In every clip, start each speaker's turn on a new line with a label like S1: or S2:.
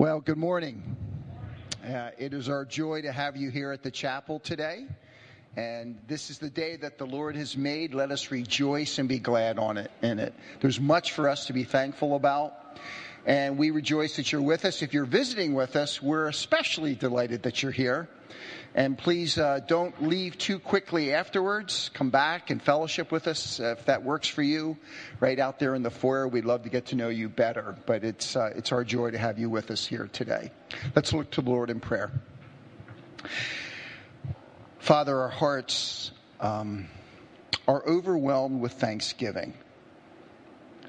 S1: Well, good morning. Uh, it is our joy to have you here at the chapel today. And this is the day that the Lord has made. Let us rejoice and be glad on it in it. There's much for us to be thankful about. And we rejoice that you're with us. If you're visiting with us, we're especially delighted that you're here. And please uh, don't leave too quickly afterwards. Come back and fellowship with us if that works for you. Right out there in the foyer, we'd love to get to know you better. But it's uh, it's our joy to have you with us here today. Let's look to the Lord in prayer. Father, our hearts um, are overwhelmed with thanksgiving.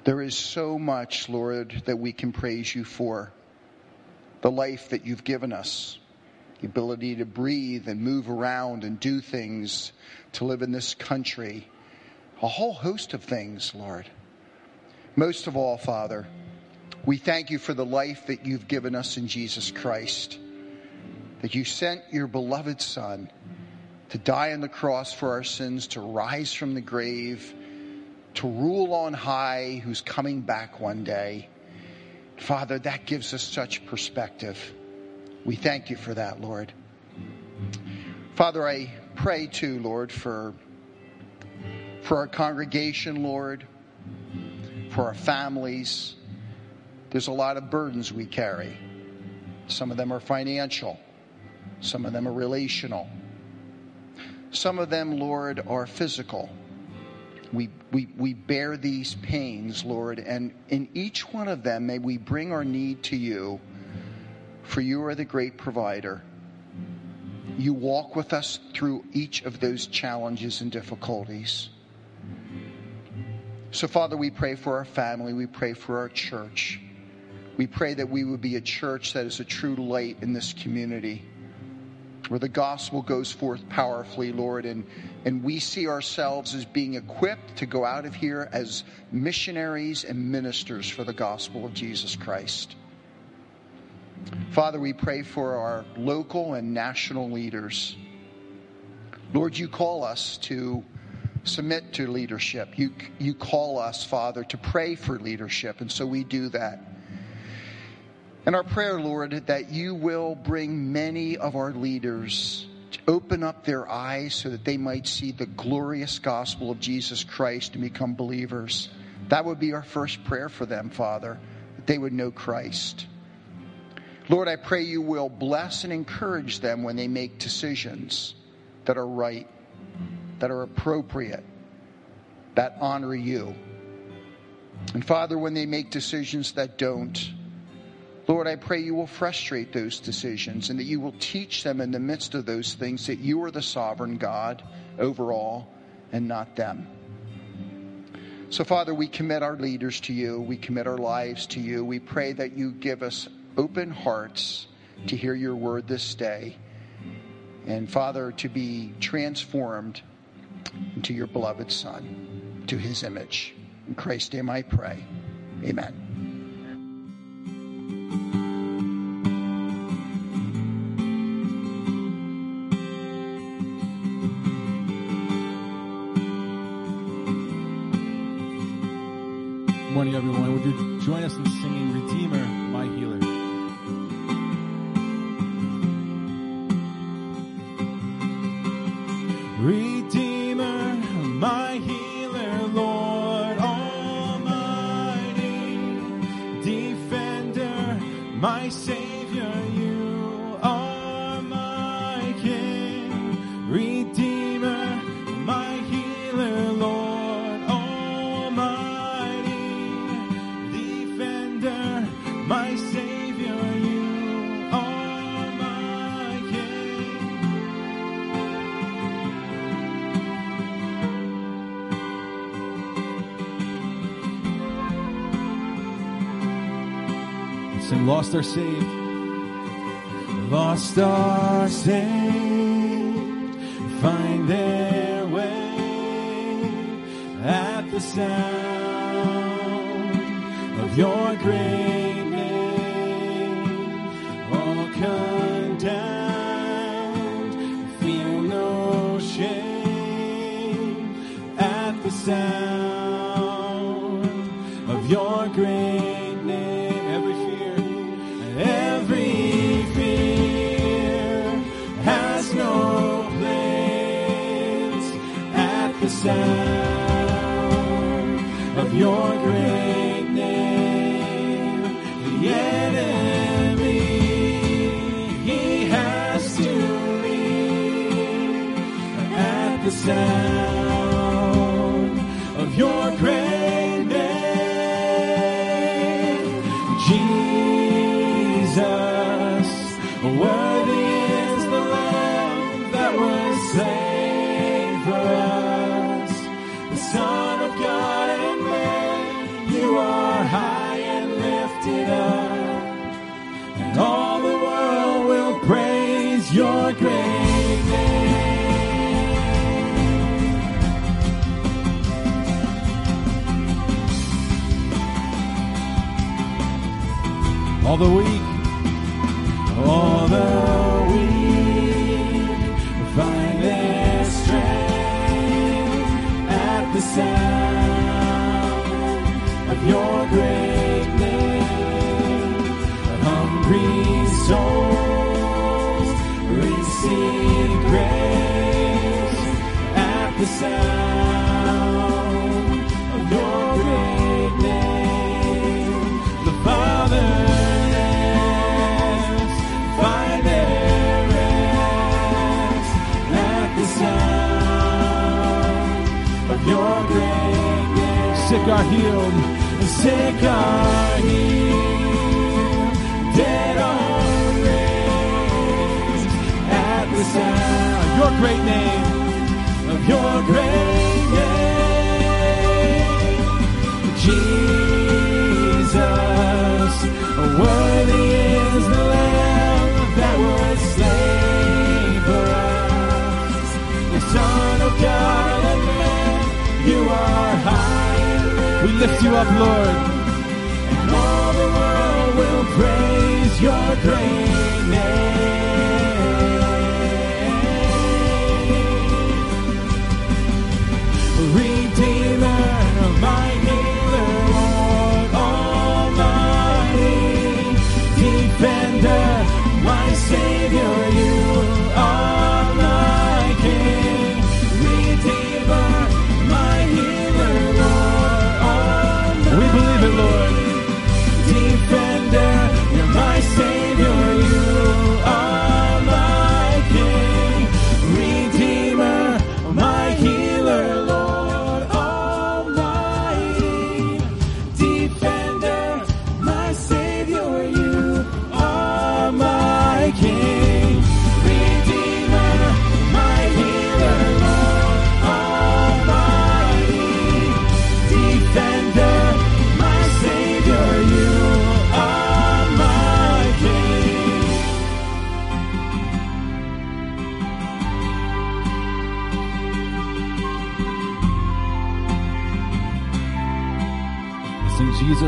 S1: There is so much, Lord, that we can praise you for. The life that you've given us the ability to breathe and move around and do things, to live in this country, a whole host of things, Lord. Most of all, Father, we thank you for the life that you've given us in Jesus Christ, that you sent your beloved Son to die on the cross for our sins, to rise from the grave, to rule on high, who's coming back one day. Father, that gives us such perspective. We thank you for that, Lord. Father, I pray too, Lord, for, for our congregation, Lord, for our families. There's a lot of burdens we carry. Some of them are financial, some of them are relational, some of them, Lord, are physical. We, we, we bear these pains, Lord, and in each one of them, may we bring our need to you for you are the great provider. You walk with us through each of those challenges and difficulties. So, Father, we pray for our family. We pray for our church. We pray that we would be a church that is a true light in this community, where the gospel goes forth powerfully, Lord, and, and we see ourselves as being equipped to go out of here as missionaries and ministers for the gospel of Jesus Christ. Father, we pray for our local and national leaders. Lord, you call us to submit to leadership. You, you call us, Father, to pray for leadership, and so we do that. And our prayer, Lord, that you will bring many of our leaders to open up their eyes so that they might see the glorious gospel of Jesus Christ and become believers. That would be our first prayer for them, Father, that they would know Christ. Lord, I pray you will bless and encourage them when they make decisions that are right, that are appropriate, that honor you. And Father, when they make decisions that don't, Lord, I pray you will frustrate those decisions and that you will teach them in the midst of those things that you are the sovereign God over all and not them. So, Father, we commit our leaders to you. We commit our lives to you. We pray that you give us open hearts to hear your word this day. And Father, to be transformed into your beloved Son, to his image. In Christ's name I pray. Amen.
S2: Lost or Saved. Lost or saved, find their way at the sound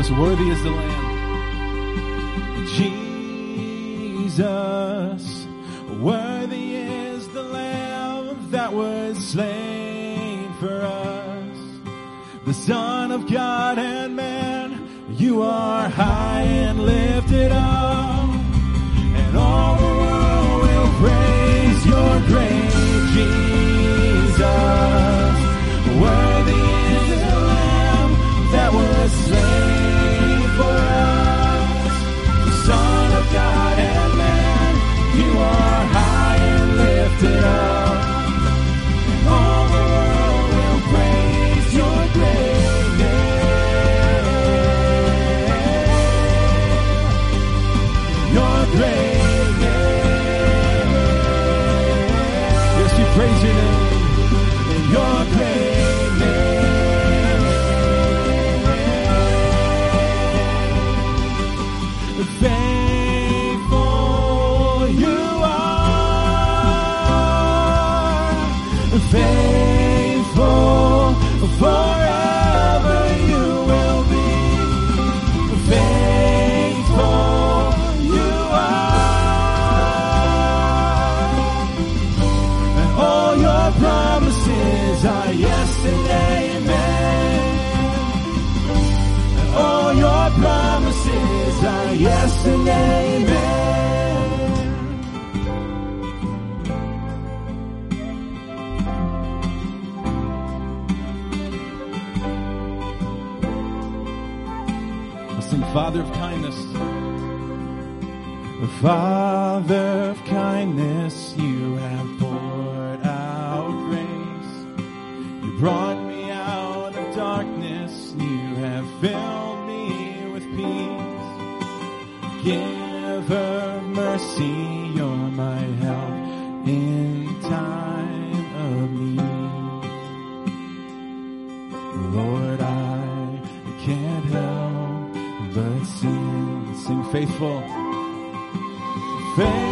S2: us. Worthy is the Lamb. Jesus, worthy is the Lamb that was slain for us. The Son of God and man, you are high and lifted up. Father of kindness, you have poured out grace. You brought me out of darkness, you have filled me with peace. Giver of mercy, you're my faith.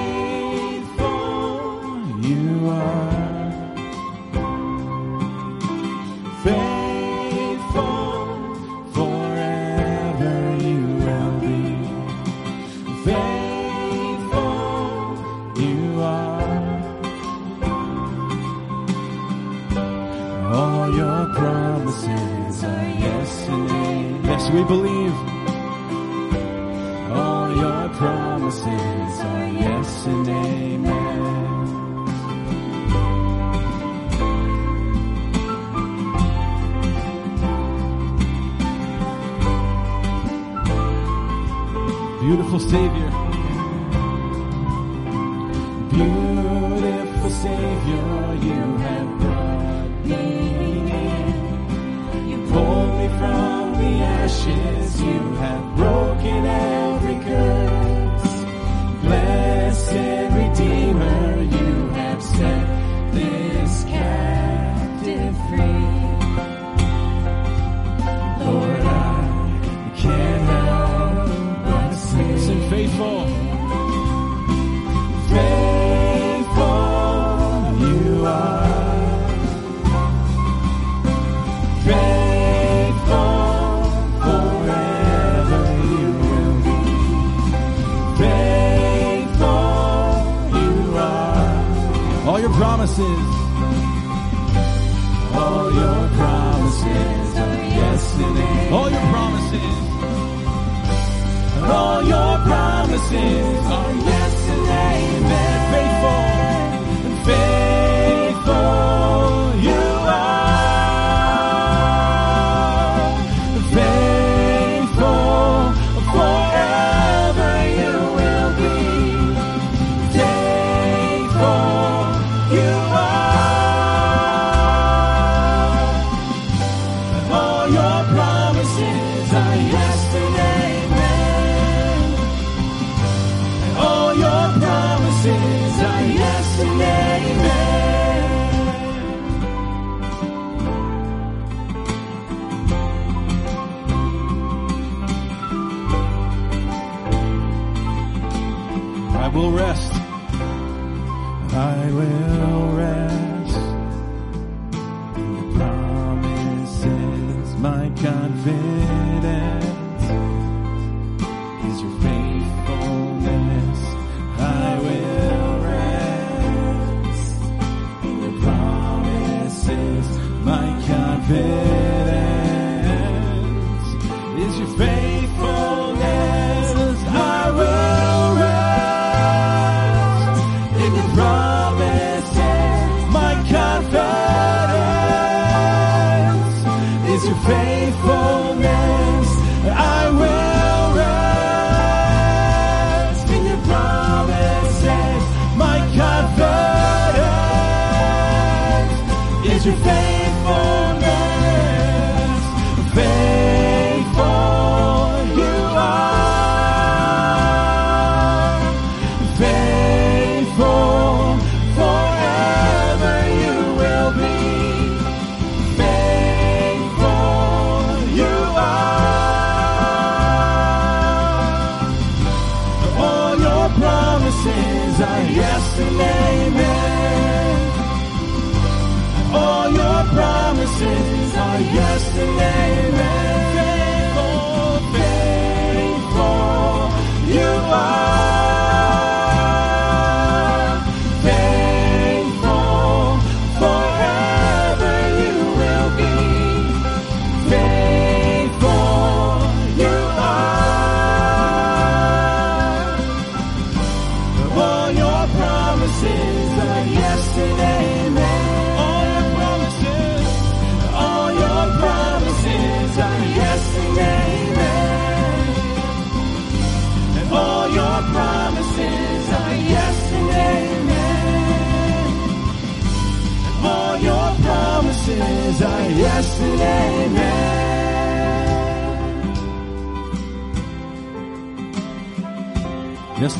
S2: will rest. I will rest. In your promises, my confidence is your faithfulness. I will rest. In your promises, my confidence.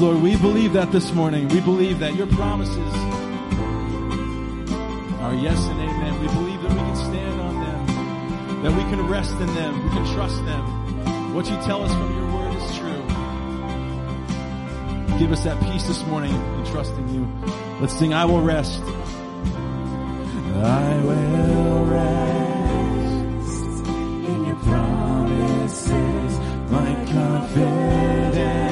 S2: Lord, we believe that this morning. We believe that your promises are yes and amen. We believe that we can stand on them, that we can rest in them, we can trust them. What you tell us from your word is true. Give us that peace this morning in trusting you. Let's sing I Will Rest. I will rest in your promises, my confidence.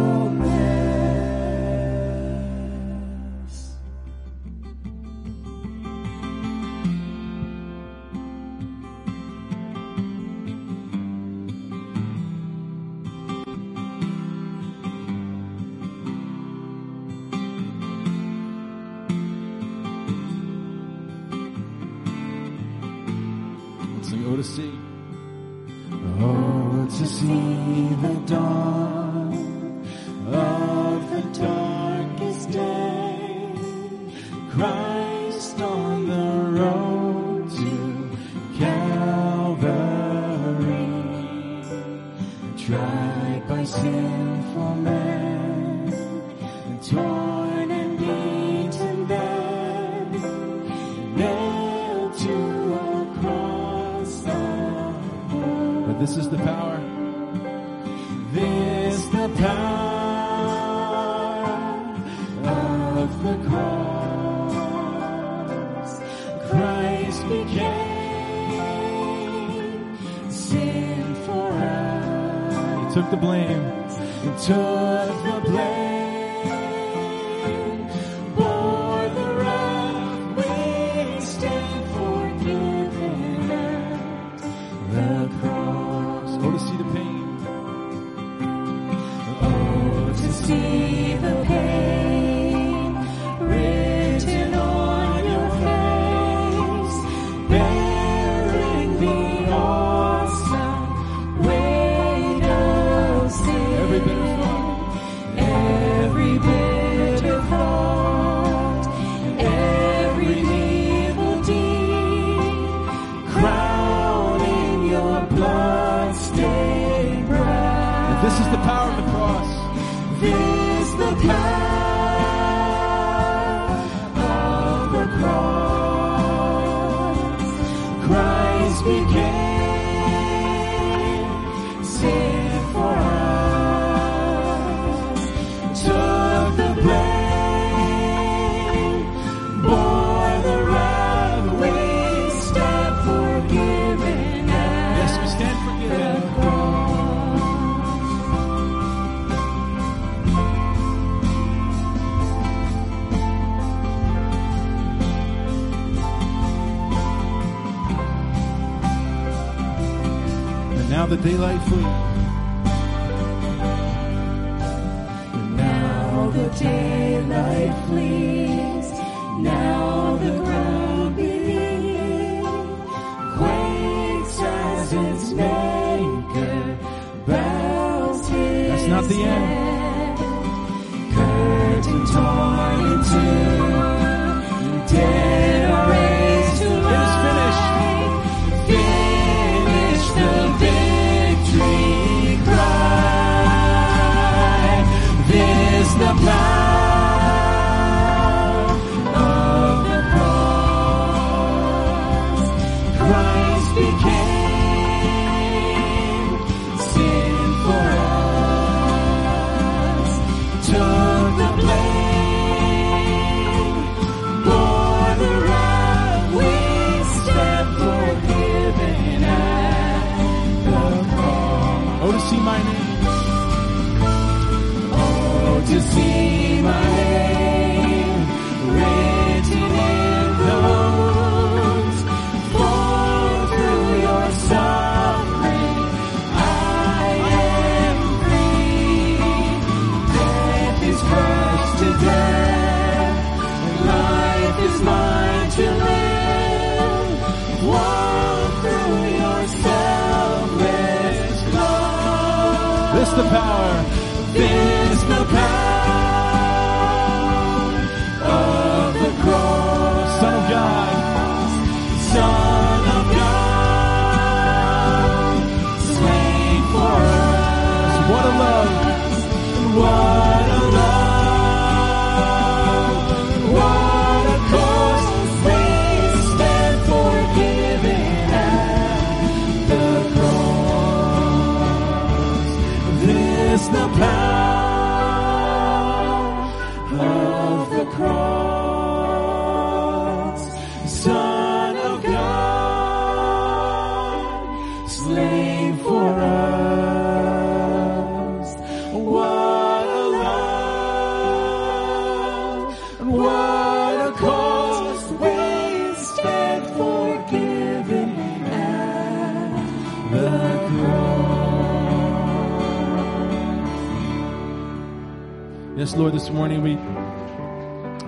S2: Yes,
S3: Lord, this morning we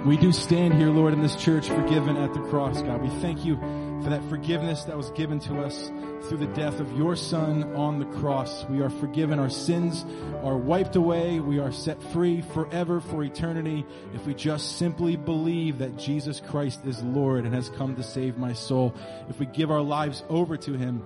S3: we do stand here, Lord, in this church forgiven at the cross, God. We thank you for that forgiveness that was given to us through the death of your son on the cross. We are forgiven. Our sins are wiped away. We are set free forever for eternity if we just simply believe that Jesus Christ is Lord and has come to save my soul. If we give our lives over to him,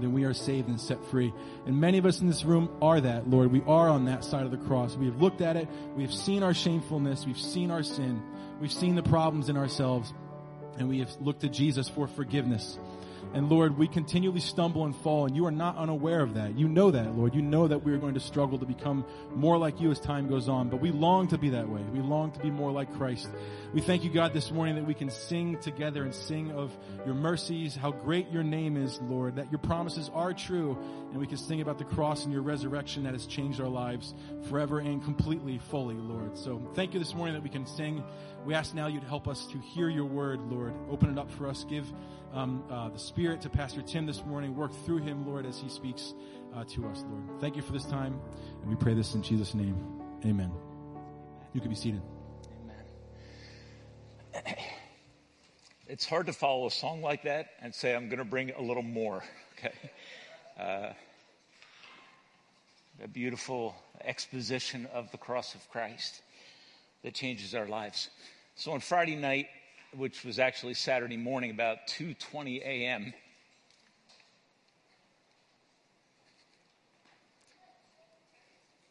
S3: then we are saved and set free. And many of us in this room are that, Lord. We are on that side of the cross. We have looked at it. We have seen our shamefulness. We've seen our sin. We've seen the problems in ourselves. And we have looked to Jesus for forgiveness. And Lord, we continually stumble and fall, and you are not unaware of that. You know that, Lord. You know that we are going to struggle to become more like you as time goes on, but we long to be that way. We long to be more like Christ. We thank you, God, this morning that we can sing together and sing of your mercies, how great your name is, Lord, that your promises are true, and we can sing about the cross and your resurrection that has changed our lives forever and completely, fully, Lord. So thank you this morning that we can sing. We ask now you'd help us to hear your word, Lord. Open it up for us. Give um, uh, the Spirit to Pastor Tim this morning. Work through him, Lord, as he speaks uh, to us, Lord. Thank you for this time, and we pray this in Jesus' name. Amen. You can be seated. Amen.
S4: It's hard to follow a song like that and say, I'm going to bring a little more. Okay. Uh, a beautiful exposition of the cross of Christ that changes our lives. So on Friday night, which was actually Saturday morning, about 2:20 a.m.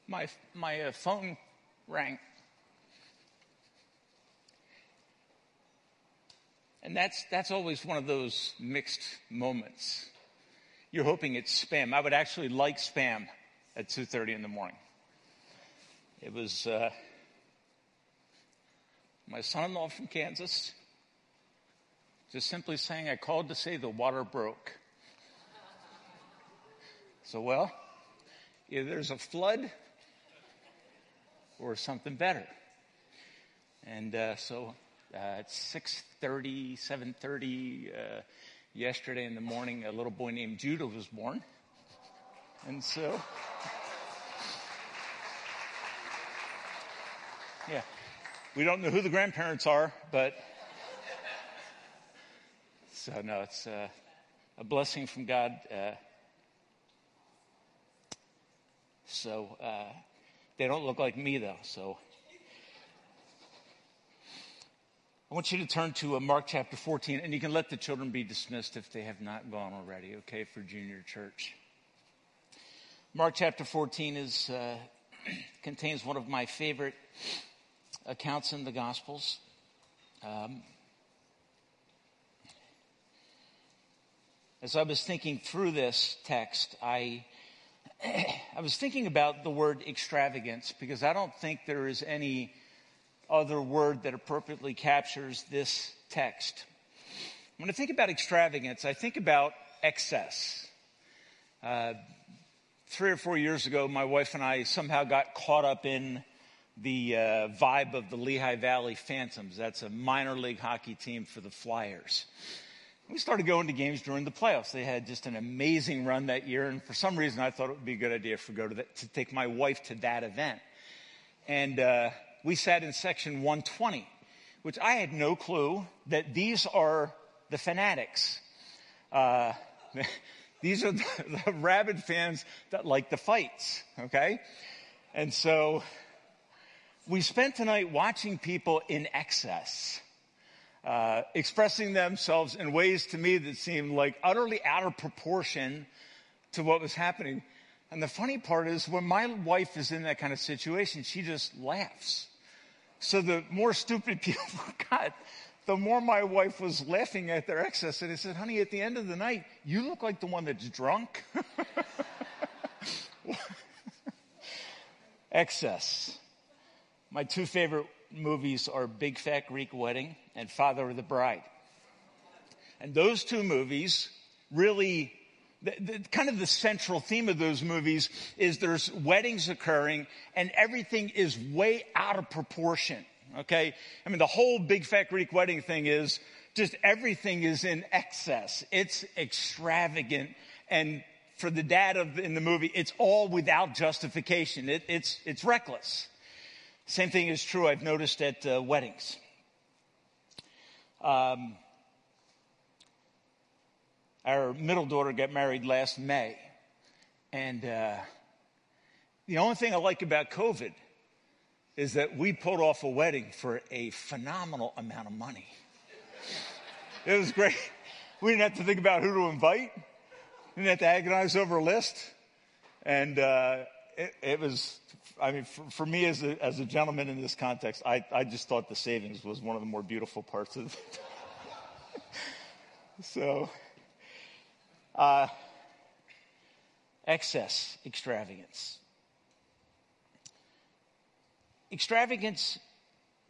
S4: My my uh, phone rang, and that's that's always one of those mixed moments. You're hoping it's spam. I would actually like spam at 2:30 in the morning. It was uh, my son-in-law from Kansas just simply saying, I called to say the water broke. So, well, either there's a flood or something better. And uh, so uh, at 6.30, 7.30 uh, yesterday in the morning, a little boy named Judah was born. And so, yeah, we don't know who the grandparents are, but so no, it's uh, a blessing from God. Uh, so uh, they don't look like me though. So I want you to turn to uh, Mark chapter 14, and you can let the children be dismissed if they have not gone already. Okay, for junior church. Mark chapter 14 is uh, contains one of my favorite accounts in the Gospels. Um, as I was thinking through this text, I, I was thinking about the word extravagance because I don't think there is any other word that appropriately captures this text. When I think about extravagance, I think about excess. Uh, three or four years ago, my wife and I somehow got caught up in the uh, vibe of the Lehigh Valley Phantoms. That's a minor league hockey team for the Flyers. We started going to games during the playoffs. They had just an amazing run that year, and for some reason, I thought it would be a good idea for go to, to take my wife to that event. And uh, we sat in section 120, which I had no clue that these are the fanatics. Uh, These are the, the rabid fans that like the fights, okay? And so we spent tonight watching people in excess, uh, expressing themselves in ways to me that seemed like utterly out of proportion to what was happening. And the funny part is when my wife is in that kind of situation, she just laughs. So the more stupid people got, the more my wife was laughing at their excess. And I said, honey, at the end of the night, you look like the one that's drunk. excess. My two favorite movies are Big Fat Greek Wedding and Father of the Bride. And those two movies really, the, the, kind of the central theme of those movies is there's weddings occurring and everything is way out of proportion. Okay? I mean, the whole big fat Greek wedding thing is just everything is in excess. It's extravagant. And for the dad of, in the movie, it's all without justification. It, it's, it's reckless. Same thing is true, I've noticed at uh, weddings. Um, our middle daughter got married last May. And uh, the only thing I like about COVID is that we pulled off a wedding for a phenomenal amount of money. it was great. We didn't have to think about who to invite. We didn't have to agonize over a list. And uh, it, it, was, I mean, for, for, me as a, as a gentleman in this context, I, I just thought the savings was one of the more beautiful parts of it. so, uh, excess extravagance. Extravagance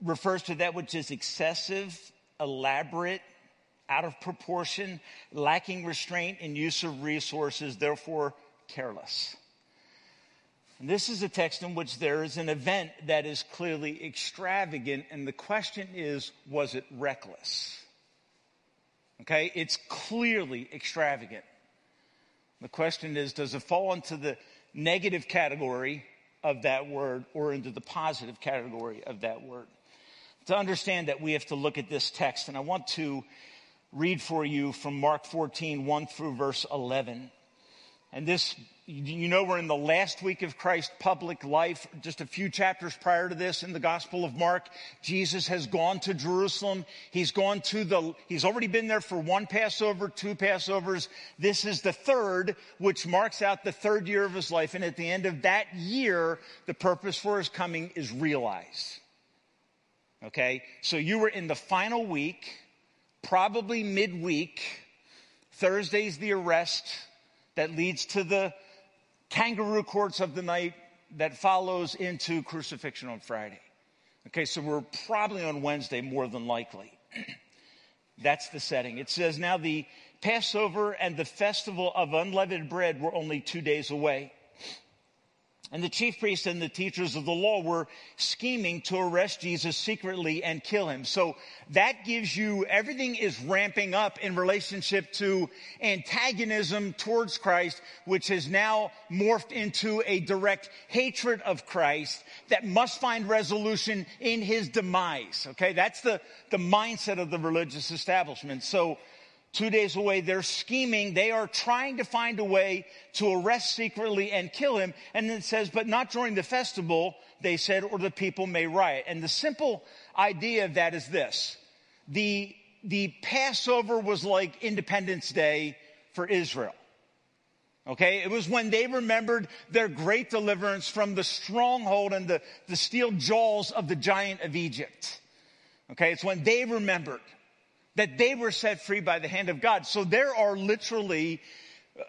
S4: refers to that which is excessive, elaborate, out of proportion, lacking restraint in use of resources, therefore careless. And this is a text in which there is an event that is clearly extravagant, and the question is, was it reckless? Okay, it's clearly extravagant. The question is, does it fall into the negative category of that word or into the positive category of that word. To understand that, we have to look at this text, and I want to read for you from Mark 14, 1 through verse 11. And this you know, we're in the last week of Christ's public life. Just a few chapters prior to this in the Gospel of Mark, Jesus has gone to Jerusalem. He's gone to the, he's already been there for one Passover, two Passovers. This is the third, which marks out the third year of his life. And at the end of that year, the purpose for his coming is realized. Okay? So you were in the final week, probably midweek. Thursday's the arrest that leads to the kangaroo courts of the night that follows into crucifixion on Friday. Okay, so we're probably on Wednesday more than likely. That's the setting. It says, Now the Passover and the festival of unleavened bread were only two days away. And the chief priests and the teachers of the law were scheming to arrest Jesus secretly and kill him. So that gives you, everything is ramping up in relationship to antagonism towards Christ, which has now morphed into a direct hatred of Christ that must find resolution in his demise. Okay. That's the, the mindset of the religious establishment. So two days away. They're scheming. They are trying to find a way to arrest secretly and kill him. And then it says, but not during the festival, they said, or the people may riot. And the simple idea of that is this. The, the Passover was like Independence Day for Israel. Okay, it was when they remembered their great deliverance from the stronghold and the, the steel jaws of the giant of Egypt. Okay, it's when they remembered that they were set free by the hand of God. So there are literally,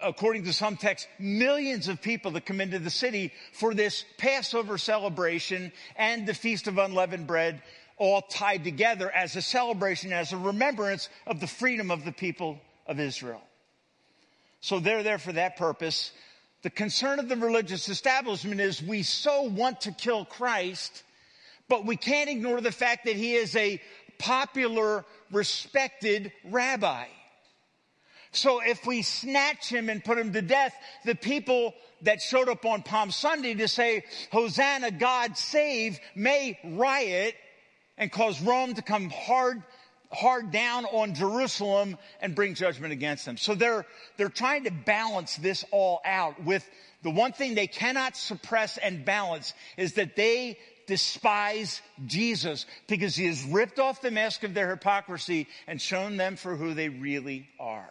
S4: according to some texts, millions of people that come into the city for this Passover celebration and the Feast of Unleavened Bread all tied together as a celebration, as a remembrance of the freedom of the people of Israel. So they're there for that purpose. The concern of the religious establishment is we so want to kill Christ, but we can't ignore the fact that he is a popular, respected rabbi. So if we snatch him and put him to death, the people that showed up on Palm Sunday to say, Hosanna, God save, may riot and cause Rome to come hard hard down on Jerusalem and bring judgment against them. So they're, they're trying to balance this all out with the one thing they cannot suppress and balance is that they despise Jesus because he has ripped off the mask of their hypocrisy and shown them for who they really are.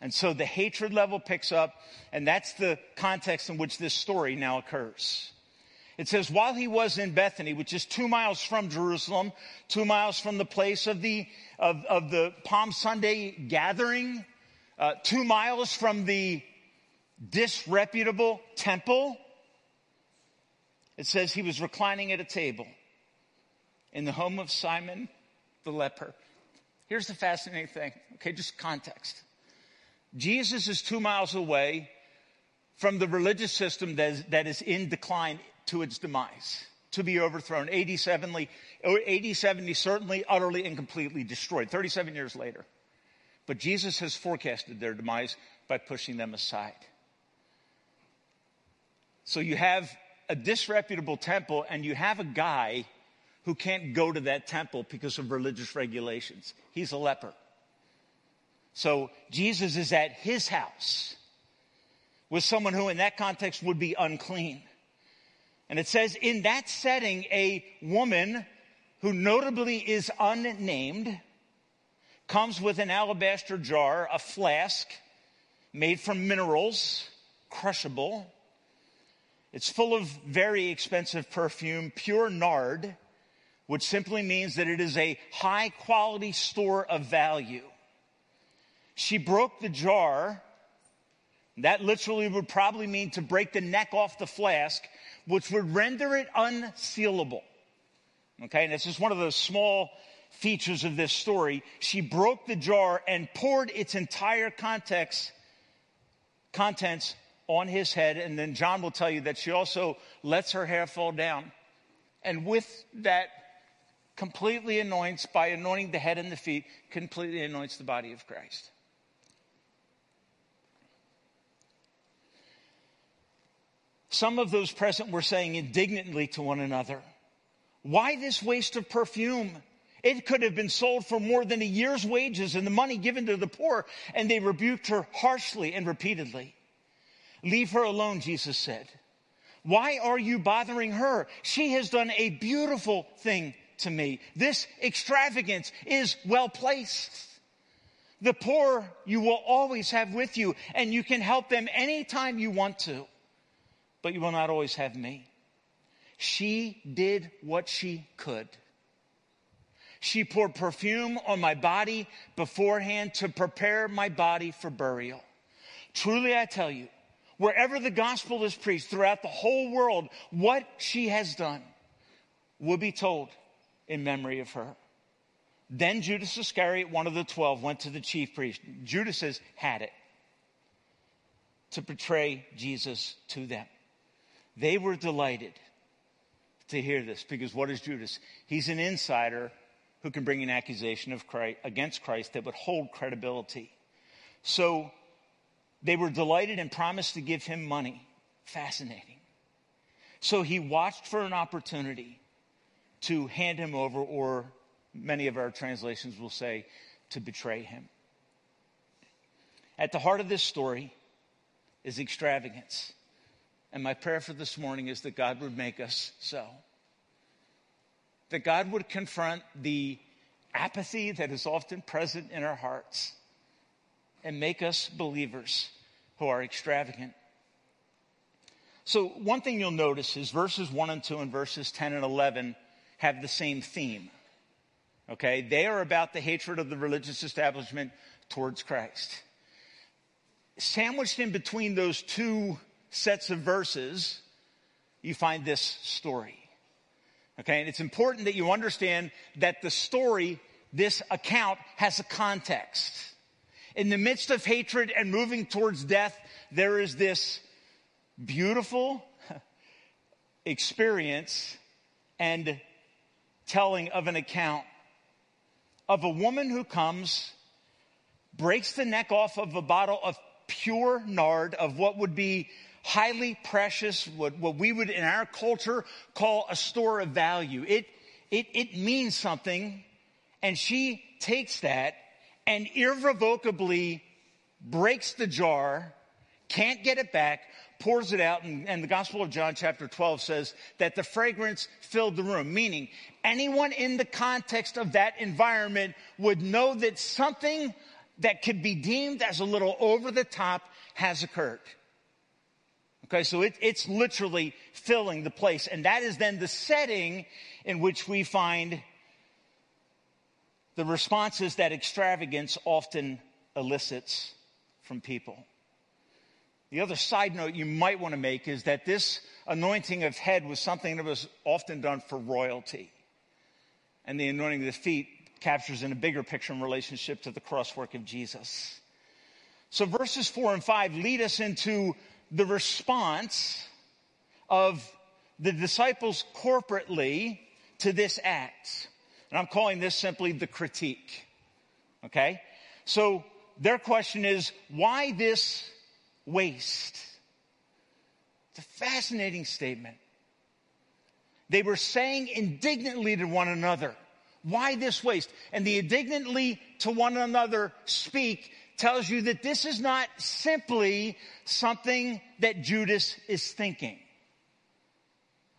S4: And so the hatred level picks up, and that's the context in which this story now occurs. It says, while he was in Bethany, which is two miles from Jerusalem, two miles from the place of the, of, of the Palm Sunday gathering, uh, two miles from the disreputable temple, it says he was reclining at a table in the home of Simon the leper. Here's the fascinating thing. Okay, just context. Jesus is two miles away from the religious system that is, that is in decline to its demise, to be overthrown. AD 70, AD 70 certainly utterly and completely destroyed, 37 years later. But Jesus has forecasted their demise by pushing them aside. So you have a disreputable temple and you have a guy who can't go to that temple because of religious regulations. He's a leper. So Jesus is at his house with someone who in that context would be unclean. And it says, in that setting, a woman who notably is unnamed comes with an alabaster jar, a flask made from minerals, crushable. It's full of very expensive perfume, pure nard, which simply means that it is a high quality store of value. She broke the jar. That literally would probably mean to break the neck off the flask which would render it unsealable. Okay, and this is one of those small features of this story. She broke the jar and poured its entire context, contents on his head. And then John will tell you that she also lets her hair fall down. And with that, completely anoints, by anointing the head and the feet, completely anoints the body of Christ. Some of those present were saying indignantly to one another, Why this waste of perfume? It could have been sold for more than a year's wages and the money given to the poor. And they rebuked her harshly and repeatedly. Leave her alone, Jesus said. Why are you bothering her? She has done a beautiful thing to me. This extravagance is well placed. The poor you will always have with you, and you can help them anytime you want to but you will not always have me. She did what she could. She poured perfume on my body beforehand to prepare my body for burial. Truly, I tell you, wherever the gospel is preached throughout the whole world, what she has done will be told in memory of her. Then Judas Iscariot, one of the twelve, went to the chief priest. Judas has had it to betray Jesus to them. They were delighted to hear this because what is Judas? He's an insider who can bring an accusation of Christ, against Christ that would hold credibility. So they were delighted and promised to give him money. Fascinating. So he watched for an opportunity to hand him over, or many of our translations will say, to betray him. At the heart of this story is extravagance. And my prayer for this morning is that God would make us so. That God would confront the apathy that is often present in our hearts and make us believers who are extravagant. So, one thing you'll notice is verses 1 and 2 and verses 10 and 11 have the same theme. Okay? They are about the hatred of the religious establishment towards Christ. Sandwiched in between those two sets of verses, you find this story. Okay, and it's important that you understand that the story, this account, has a context. In the midst of hatred and moving towards death, there is this beautiful experience and telling of an account of a woman who comes, breaks the neck off of a bottle of pure nard, of what would be highly precious, what, what we would in our culture call a store of value. It, it, it means something And she takes that and irrevocably breaks the jar, can't get it back, pours it out, and, and, the Gospel of John, chapter 12, says that the fragrance filled the room, meaning anyone in the context of that environment would know that something that could be deemed as a little over the top has occurred. Okay, so it, it's literally filling the place. And that is then the setting in which we find the responses that extravagance often elicits from people. The other side note you might want to make is that this anointing of head was something that was often done for royalty. And the anointing of the feet captures in a bigger picture in relationship to the crosswork of Jesus. So verses four and five lead us into the response of the disciples corporately to this act. And I'm calling this simply the critique. Okay? So their question is, why this waste? It's a fascinating statement. They were saying indignantly to one another, why this waste? And the indignantly to one another speak tells you that this is not simply something that Judas is thinking.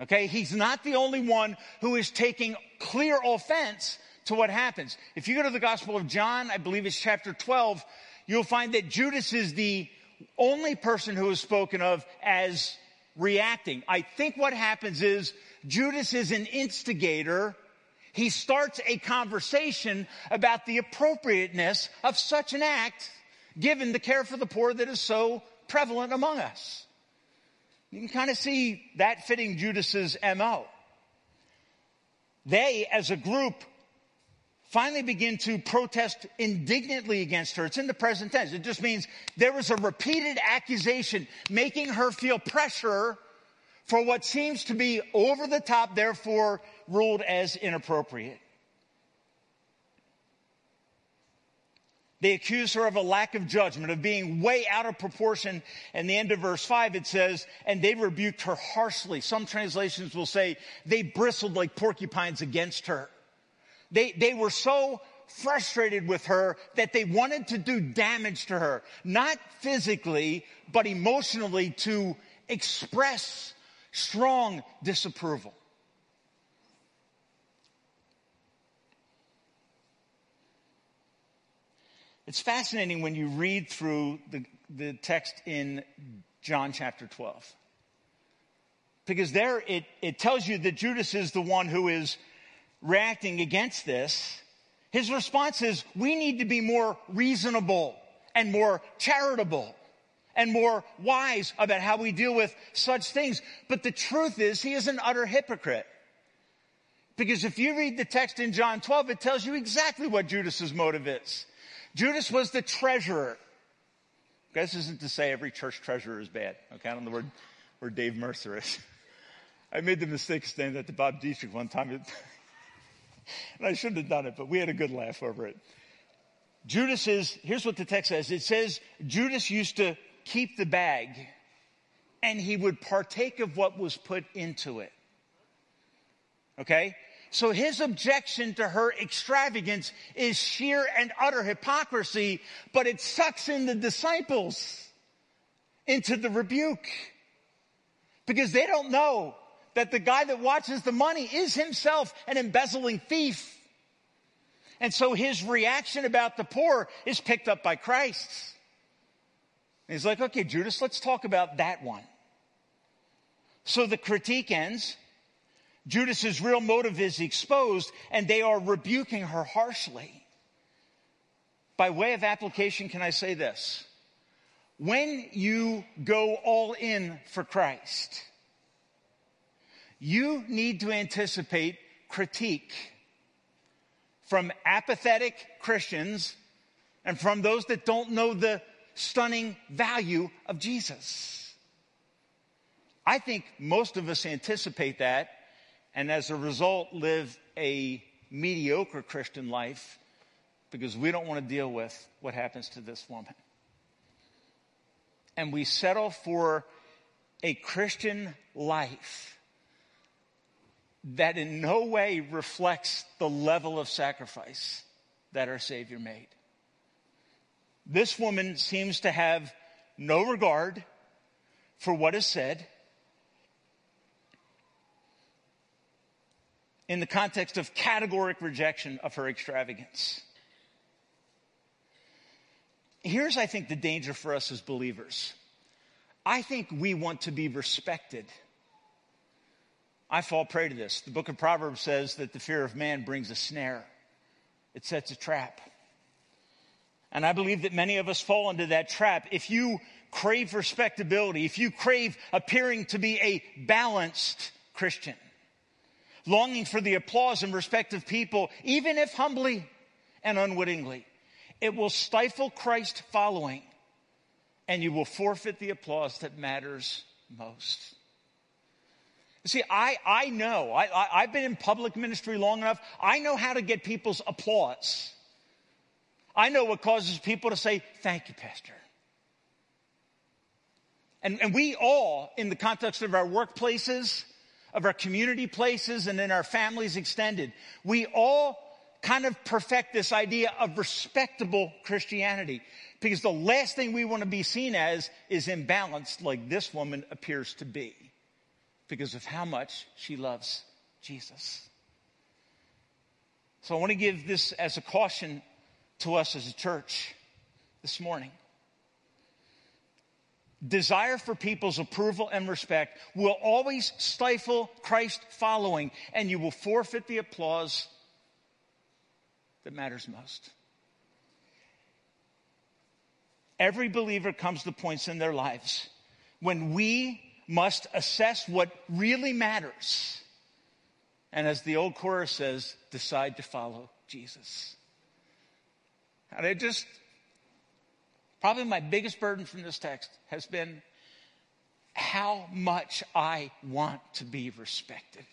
S4: Okay, he's not the only one who is taking clear offense to what happens. If you go to the Gospel of John, I believe it's chapter 12, you'll find that Judas is the only person who is spoken of as reacting. I think what happens is Judas is an instigator. He starts a conversation about the appropriateness of such an act given the care for the poor that is so prevalent among us. You can kind of see that fitting Judas's MO. They, as a group, finally begin to protest indignantly against her. It's in the present tense. It just means there was a repeated accusation making her feel pressure for what seems to be over the top, therefore ruled as inappropriate. They accuse her of a lack of judgment, of being way out of proportion. And the end of verse 5, it says, and they rebuked her harshly. Some translations will say they bristled like porcupines against her. They, they were so frustrated with her that they wanted to do damage to her, not physically, but emotionally to express strong disapproval. It's fascinating when you read through the, the text in John chapter 12. Because there it, it tells you that Judas is the one who is reacting against this. His response is, we need to be more reasonable and more charitable and more wise about how we deal with such things. But the truth is, he is an utter hypocrite. Because if you read the text in John 12, it tells you exactly what Judas's motive is. Judas was the treasurer. This isn't to say every church treasurer is bad. Okay, I don't know where, where Dave Mercer is. I made the mistake of saying that to Bob Dietrich one time. and I shouldn't have done it, but we had a good laugh over it. Judas is, here's what the text says. It says Judas used to keep the bag and he would partake of what was put into it. Okay? So his objection to her extravagance is sheer and utter hypocrisy, but it sucks in the disciples into the rebuke. Because they don't know that the guy that watches the money is himself an embezzling thief. And so his reaction about the poor is picked up by Christ. he's like, okay, Judas, let's talk about that one. So the critique ends Judas's real motive is exposed and they are rebuking her harshly. By way of application, can I say this? When you go all in for Christ, you need to anticipate critique from apathetic Christians and from those that don't know the stunning value of Jesus. I think most of us anticipate that and as a result live a mediocre Christian life because we don't want to deal with what happens to this woman. And we settle for a Christian life that in no way reflects the level of sacrifice that our Savior made. This woman seems to have no regard for what is said in the context of categoric rejection of her extravagance. Here's, I think, the danger for us as believers. I think we want to be respected. I fall prey to this. The book of Proverbs says that the fear of man brings a snare, it sets a trap. And I believe that many of us fall into that trap. If you crave respectability, if you crave appearing to be a balanced Christian, longing for the applause and respect of people, even if humbly and unwittingly, it will stifle Christ following and you will forfeit the applause that matters most. See, I, I know, I, I, I've been in public ministry long enough. I know how to get people's applause. I know what causes people to say, Thank you, Pastor. And, and we all, in the context of our workplaces, of our community places, and in our families extended, we all kind of perfect this idea of respectable Christianity. Because the last thing we want to be seen as is imbalanced, like this woman appears to be, because of how much she loves Jesus. So I want to give this as a caution to us as a church this morning. Desire for people's approval and respect will always stifle Christ following, and you will forfeit the applause that matters most. Every believer comes to points in their lives when we must assess what really matters. And as the old chorus says, decide to follow Jesus. And I just, probably my biggest burden from this text has been how much I want to be respected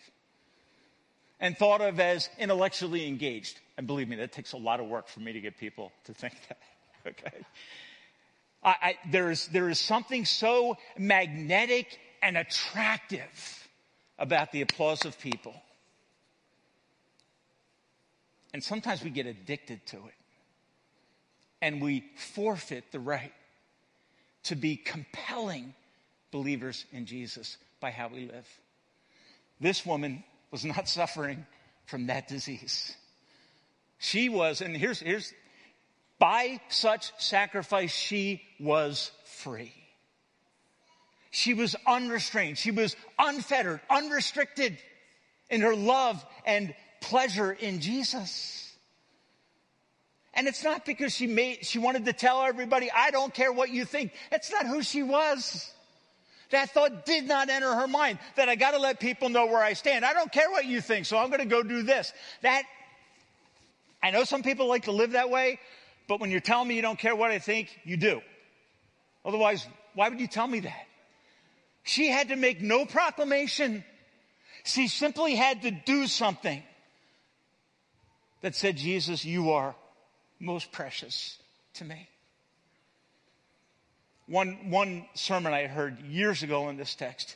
S4: and thought of as intellectually engaged. And believe me, that takes a lot of work for me to get people to think that. Okay. I, I, there, is, there is something so magnetic and attractive about the applause of people. And sometimes we get addicted to it. And we forfeit the right to be compelling believers in Jesus by how we live. This woman was not suffering from that disease. She was, and here's, here's, by such sacrifice, she was free. She was unrestrained. She was unfettered, unrestricted in her love and pleasure in Jesus. And it's not because she made, she wanted to tell everybody, I don't care what you think. That's not who she was. That thought did not enter her mind that I got to let people know where I stand. I don't care what you think, so I'm going to go do this. That, I know some people like to live that way, but when you're telling me you don't care what I think, you do. Otherwise, why would you tell me that? She had to make no proclamation. She simply had to do something that said, Jesus, you are most precious to me. One, one sermon I heard years ago in this text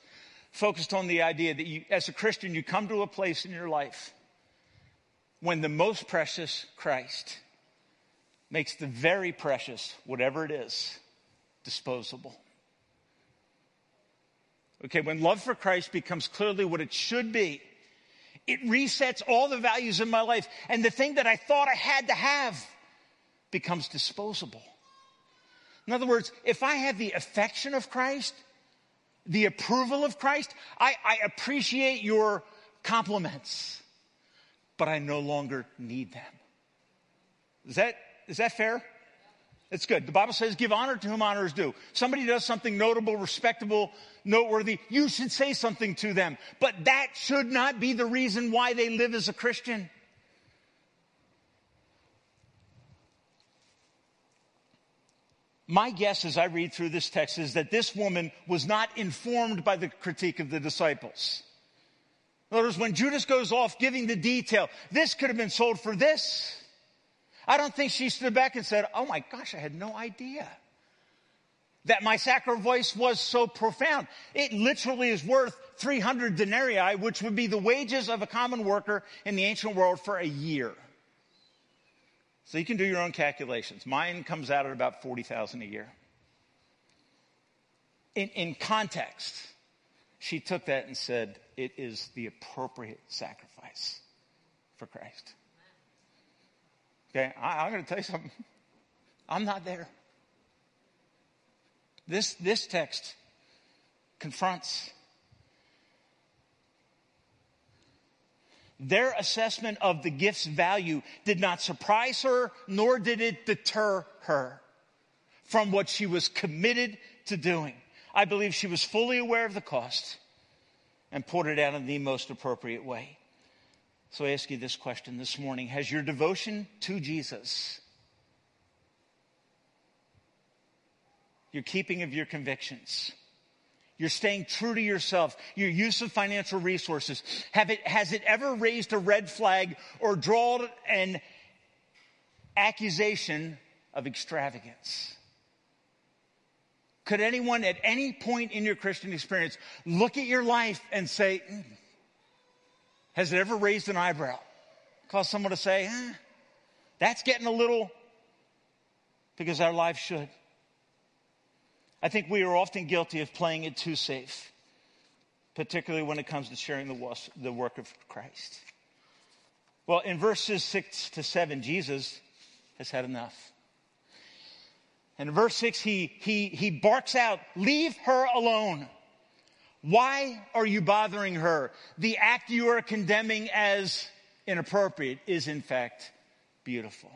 S4: focused on the idea that you, as a Christian, you come to a place in your life when the most precious Christ makes the very precious, whatever it is, disposable. Okay, when love for Christ becomes clearly what it should be, it resets all the values in my life. And the thing that I thought I had to have becomes disposable. In other words, if I have the affection of Christ, the approval of Christ, I, I appreciate your compliments, but I no longer need them. Is that, is that fair? It's good. The Bible says, give honor to whom honor is due. Somebody does something notable, respectable, noteworthy, you should say something to them. But that should not be the reason why they live as a Christian. My guess as I read through this text is that this woman was not informed by the critique of the disciples. In other words, when Judas goes off giving the detail, this could have been sold for this. I don't think she stood back and said, Oh my gosh, I had no idea. that my sacrifice was so profound. It literally is worth 300 denarii, which would be the wages of a common worker in the ancient world for a year. So you can do your own calculations. Mine comes out at about 40,000 a year. In, in context, she took that and said, it is the appropriate sacrifice for Christ. Okay, I, I'm going to tell you something. I'm not there. This, this text confronts Their assessment of the gift's value did not surprise her, nor did it deter her from what she was committed to doing. I believe she was fully aware of the cost and poured it out in the most appropriate way. So I ask you this question this morning Has your devotion to Jesus, your keeping of your convictions, you're staying true to yourself. Your use of financial resources. It, has it ever raised a red flag or drawn an accusation of extravagance? Could anyone at any point in your Christian experience look at your life and say, mm, has it ever raised an eyebrow? Cause someone to say, eh, that's getting a little, because our life should. I think we are often guilty of playing it too safe, particularly when it comes to sharing the work of Christ. Well, in verses six to seven, Jesus has had enough. And in verse six, he, he, he barks out, Leave her alone. Why are you bothering her? The act you are condemning as inappropriate is, in fact, beautiful.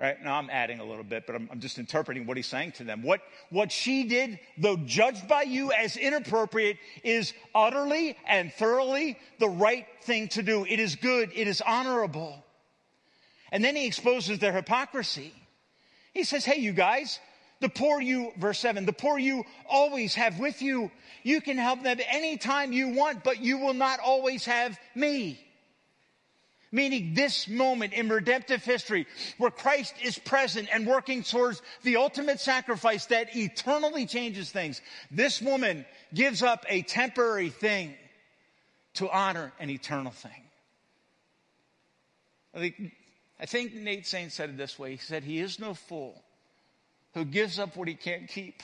S4: Right? Now I'm adding a little bit, but I'm, I'm, just interpreting what he's saying to them. What, what she did, though judged by you as inappropriate, is utterly and thoroughly the right thing to do. It is good. It is honorable. And then he exposes their hypocrisy. He says, Hey, you guys, the poor you, verse 7, the poor you always have with you. You can help them anytime you want, but you will not always have me. Meaning this moment in redemptive history where Christ is present and working towards the ultimate sacrifice that eternally changes things. This woman gives up a temporary thing to honor an eternal thing. I think, I think Nate Saint said it this way. He said, He is no fool who gives up what he can't keep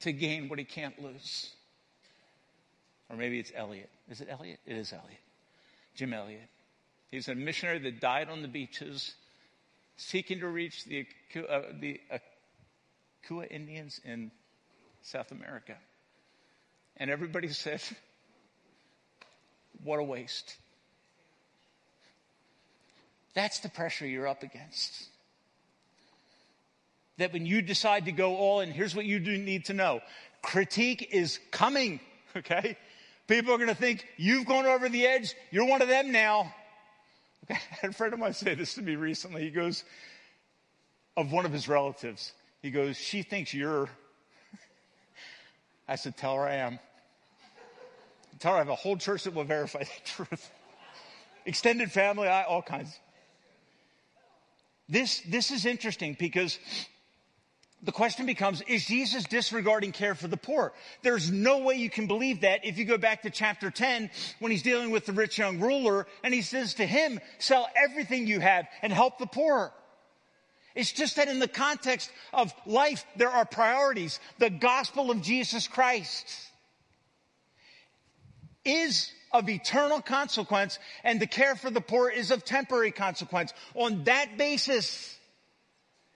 S4: to gain what he can't lose. Or maybe it's Elliot. Is it Elliot? It is Elliot. Jim Elliot. He's a missionary that died on the beaches seeking to reach the, uh, the Auca Indians in South America. And everybody said, What a waste. That's the pressure you're up against. That when you decide to go all in, here's what you do need to know critique is coming, okay? People are going to think you've gone over the edge. You're one of them now. Okay? I had a friend of mine say this to me recently. He goes, of one of his relatives, he goes, She thinks you're. I said, Tell her I am. Tell her I have a whole church that will verify the truth. Extended family, I, all kinds. This, this is interesting because the question becomes, is Jesus disregarding care for the poor? There's no way you can believe that if you go back to chapter 10 when he's dealing with the rich young ruler and he says to him, sell everything you have and help the poor. It's just that in the context of life, there are priorities. The gospel of Jesus Christ is of eternal consequence and the care for the poor is of temporary consequence. On that basis,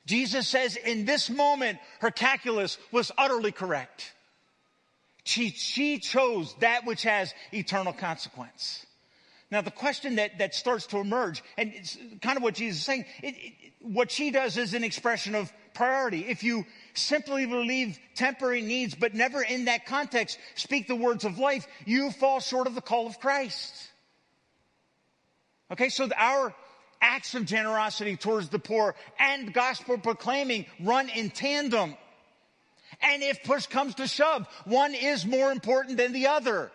S4: Jesus says in this moment, her calculus was utterly correct. She, she chose that which has eternal consequence. Now, the question that, that starts to emerge, and it's kind of what Jesus is saying, it, it, what she does is an expression of priority. If you simply relieve temporary needs, but never in that context speak the words of life, you fall short of the call of Christ. Okay, so our acts of generosity towards the poor and gospel proclaiming run in tandem. And if push comes to shove, one is more important than the other.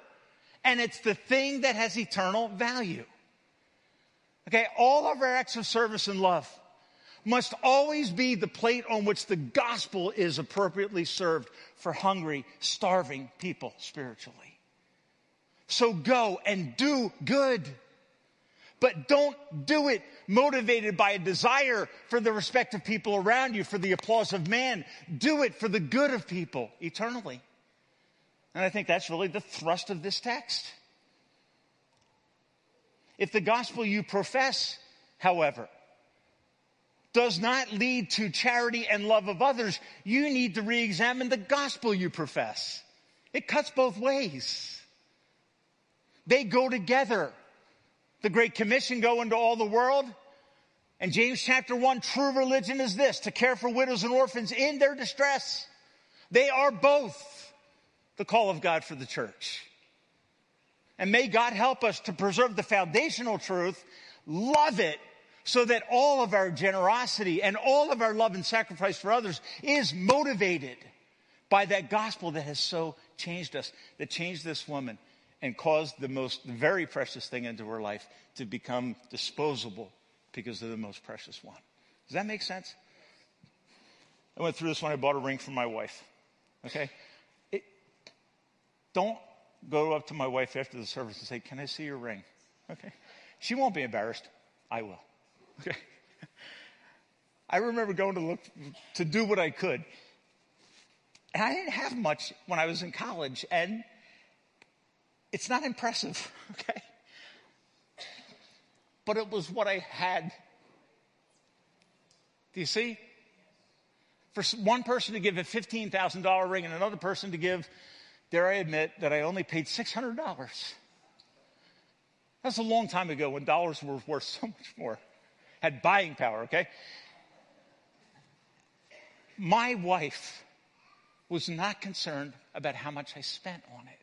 S4: And it's the thing that has eternal value. Okay, all of our acts of service and love, must always be the plate on which the gospel is appropriately served for hungry, starving people spiritually. So go and do good. But don't do it motivated by a desire for the respect of people around you, for the applause of man. Do it for the good of people eternally. And I think that's really the thrust of this text. If the gospel you profess, however, does not lead to charity and love of others, you need to re-examine the gospel you profess. It cuts both ways. They go together. The Great Commission go into all the world. And James chapter one, true religion is this, to care for widows and orphans in their distress. They are both the call of God for the church. And may God help us to preserve the foundational truth, love it, so that all of our generosity and all of our love and sacrifice for others is motivated by that gospel that has so changed us, that changed this woman and caused the most the very precious thing into her life to become disposable because of the most precious one. Does that make sense? I went through this when I bought a ring for my wife. Okay? It, don't go up to my wife after the service and say, Can I see your ring? Okay? She won't be embarrassed. I will. Okay. I remember going to look to do what I could. And I didn't have much when I was in college, and it's not impressive, okay? But it was what I had. Do you see? For one person to give a $15,000 ring and another person to give, dare I admit, that I only paid $600. That's a long time ago when dollars were worth so much more had buying power, okay? My wife was not concerned about how much I spent on it.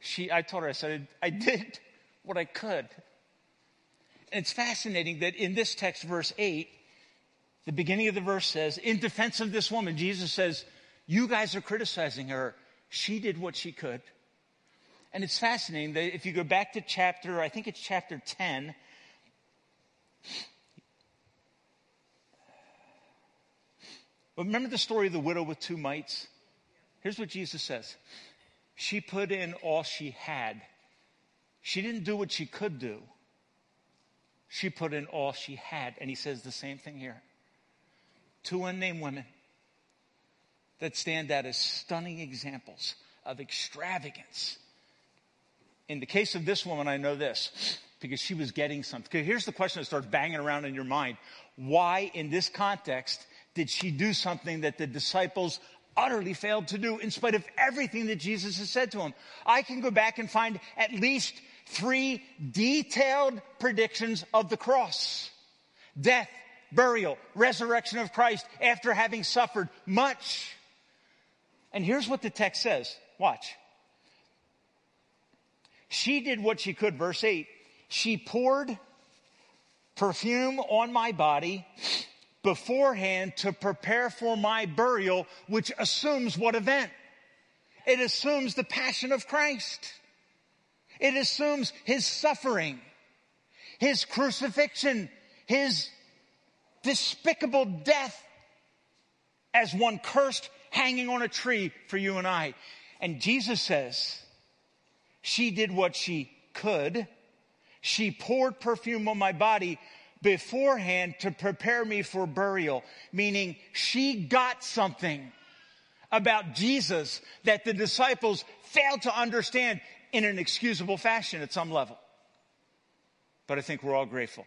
S4: She, I told her, I said, I hmm? did what I could. And it's fascinating that in this text, verse 8, the beginning of the verse says, in defense of this woman, Jesus says, You guys are criticizing her. She did what she could. And it's fascinating that if you go back to chapter, I think it's chapter 10, remember the story of the widow with two mites? Here's what Jesus says She put in all she had. She didn't do what she could do. She put in all she had. And he says the same thing here. Two unnamed women that stand out as stunning examples of extravagance. In the case of this woman, I know this because she was getting something. Here's the question that starts banging around in your mind. Why, in this context, did she do something that the disciples utterly failed to do in spite of everything that Jesus has said to him. I can go back and find at least three detailed predictions of the cross. Death, burial, resurrection of Christ after having suffered much. And here's what the text says. Watch. She did what she could, verse 8, she poured perfume on my body beforehand to prepare for my burial, which assumes what event? It assumes the passion of Christ. It assumes his suffering, his crucifixion, his despicable death as one cursed hanging on a tree for you and I. And Jesus says, she did what she could she poured perfume on my body beforehand to prepare me for burial, meaning she got something about Jesus that the disciples failed to understand in an excusable fashion at some level. But I think we're all grateful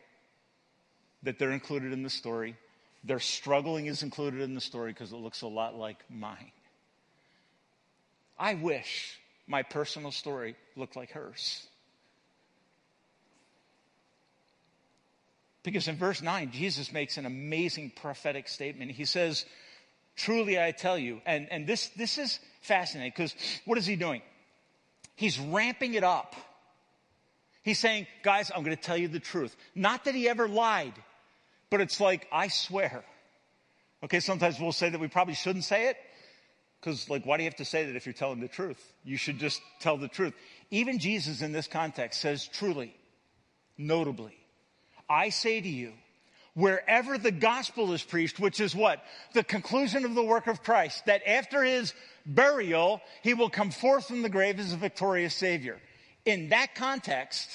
S4: that they're included in the story. Their struggling is included in the story because it looks a lot like mine. I wish my personal story looked like hers. Because in verse 9, Jesus makes an amazing prophetic statement. He says, Truly I tell you, and, and this, this is fascinating because what is he doing? He's ramping it up. He's saying, Guys, I'm going to tell you the truth. Not that he ever lied, but it's like, I swear. Okay, sometimes we'll say that we probably shouldn't say it because, like, why do you have to say that if you're telling the truth? You should just tell the truth. Even Jesus in this context says, Truly, notably, I say to you, wherever the gospel is preached, which is what? The conclusion of the work of Christ, that after his burial, he will come forth from the grave as a victorious Savior. In that context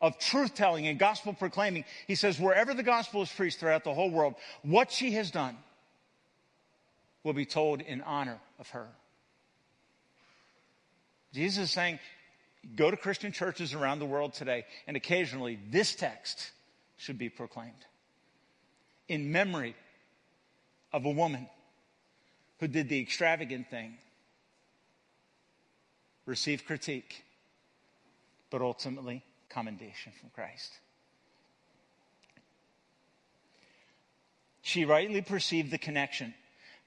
S4: of truth telling and gospel proclaiming, he says, wherever the gospel is preached throughout the whole world, what she has done will be told in honor of her. Jesus is saying, go to Christian churches around the world today, and occasionally this text should be proclaimed in memory of a woman who did the extravagant thing, received critique, but ultimately commendation from Christ. She rightly perceived the connection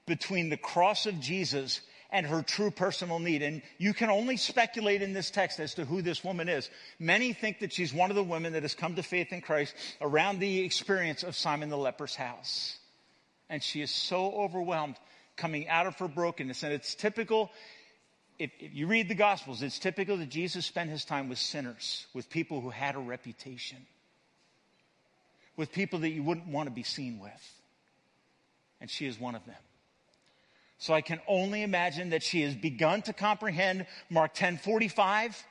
S4: between the cross of Jesus and her true personal need. And you can only speculate in this text as to who this woman is. Many think that she's one of the women that has come to faith in Christ around the experience of Simon the leper's house. And she is so overwhelmed coming out of her brokenness. And it's typical, if, if you read the Gospels, it's typical that Jesus spent his time with sinners, with people who had a reputation, with people that you wouldn't want to be seen with. And she is one of them. So I can only imagine that she has begun to comprehend Mark 10 45,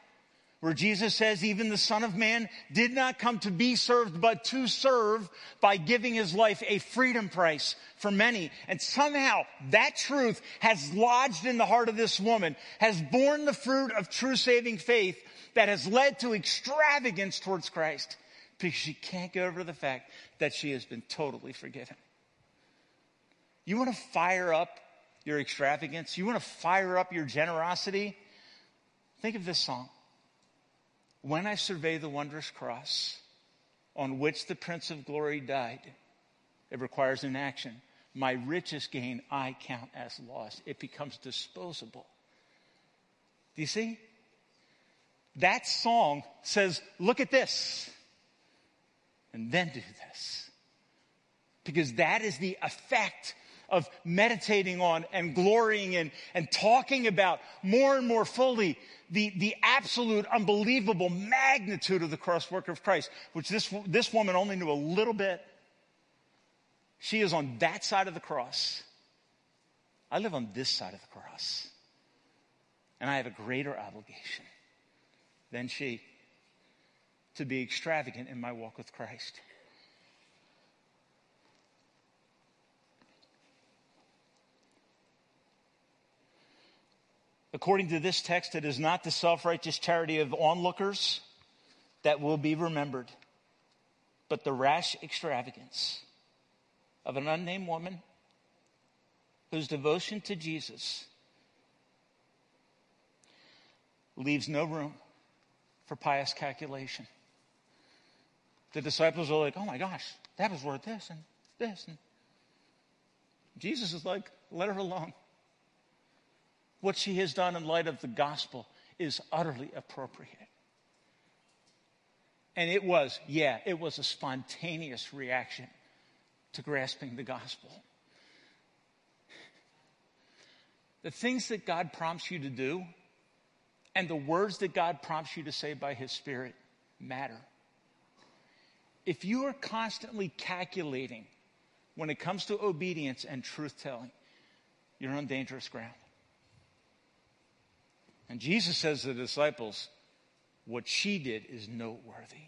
S4: where Jesus says, even the Son of Man did not come to be served, but to serve by giving his life a freedom price for many. And somehow that truth has lodged in the heart of this woman, has borne the fruit of true saving faith that has led to extravagance towards Christ because she can't get over the fact that she has been totally forgiven. You want to fire up your extravagance, you want to fire up your generosity, think of this song. When I survey the wondrous cross on which the Prince of Glory died, it requires an action. My richest gain I count as loss. It becomes disposable. Do you see? That song says, look at this, and then do this. Because that is the effect of meditating on and glorying in and talking about more and more fully the, the absolute unbelievable magnitude of the cross work of Christ, which this, this woman only knew a little bit. She is on that side of the cross. I live on this side of the cross. And I have a greater obligation than she to be extravagant in my walk with Christ. According to this text, it is not the self righteous charity of onlookers that will be remembered, but the rash extravagance of an unnamed woman whose devotion to Jesus leaves no room for pious calculation. The disciples are like, oh my gosh, that was worth this and this. And Jesus is like, let her alone what she has done in light of the gospel is utterly appropriate. And it was, yeah, it was a spontaneous reaction to grasping the gospel. The things that God prompts you to do and the words that God prompts you to say by His Spirit matter. If you are constantly calculating when it comes to obedience and truth telling, you're on dangerous ground. And Jesus says to the disciples, what she did is noteworthy.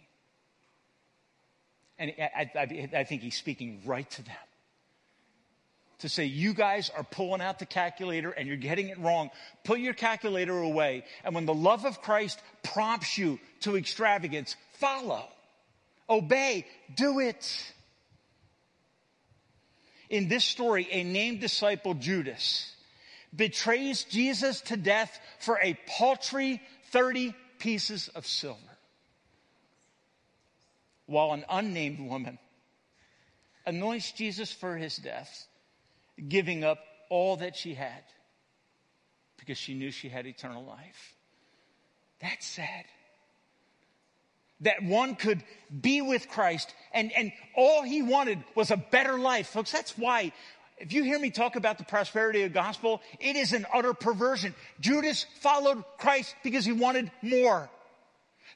S4: And I, I, I, think he's speaking right to them. To say, you guys are pulling out the calculator and you're getting it wrong. Put your calculator away. And when the love of Christ prompts you to extravagance, follow. Obey. Do it. In this story, a named disciple, Judas, betrays Jesus to death for a paltry 30 pieces of silver. While an unnamed woman anoints Jesus for his death, giving up all that she had because she knew she had eternal life. That's sad. That one could be with Christ and, and all he wanted was a better life. Folks, that's why if you hear me talk about the prosperity of gospel, it is an utter perversion. Judas followed Christ because he wanted more.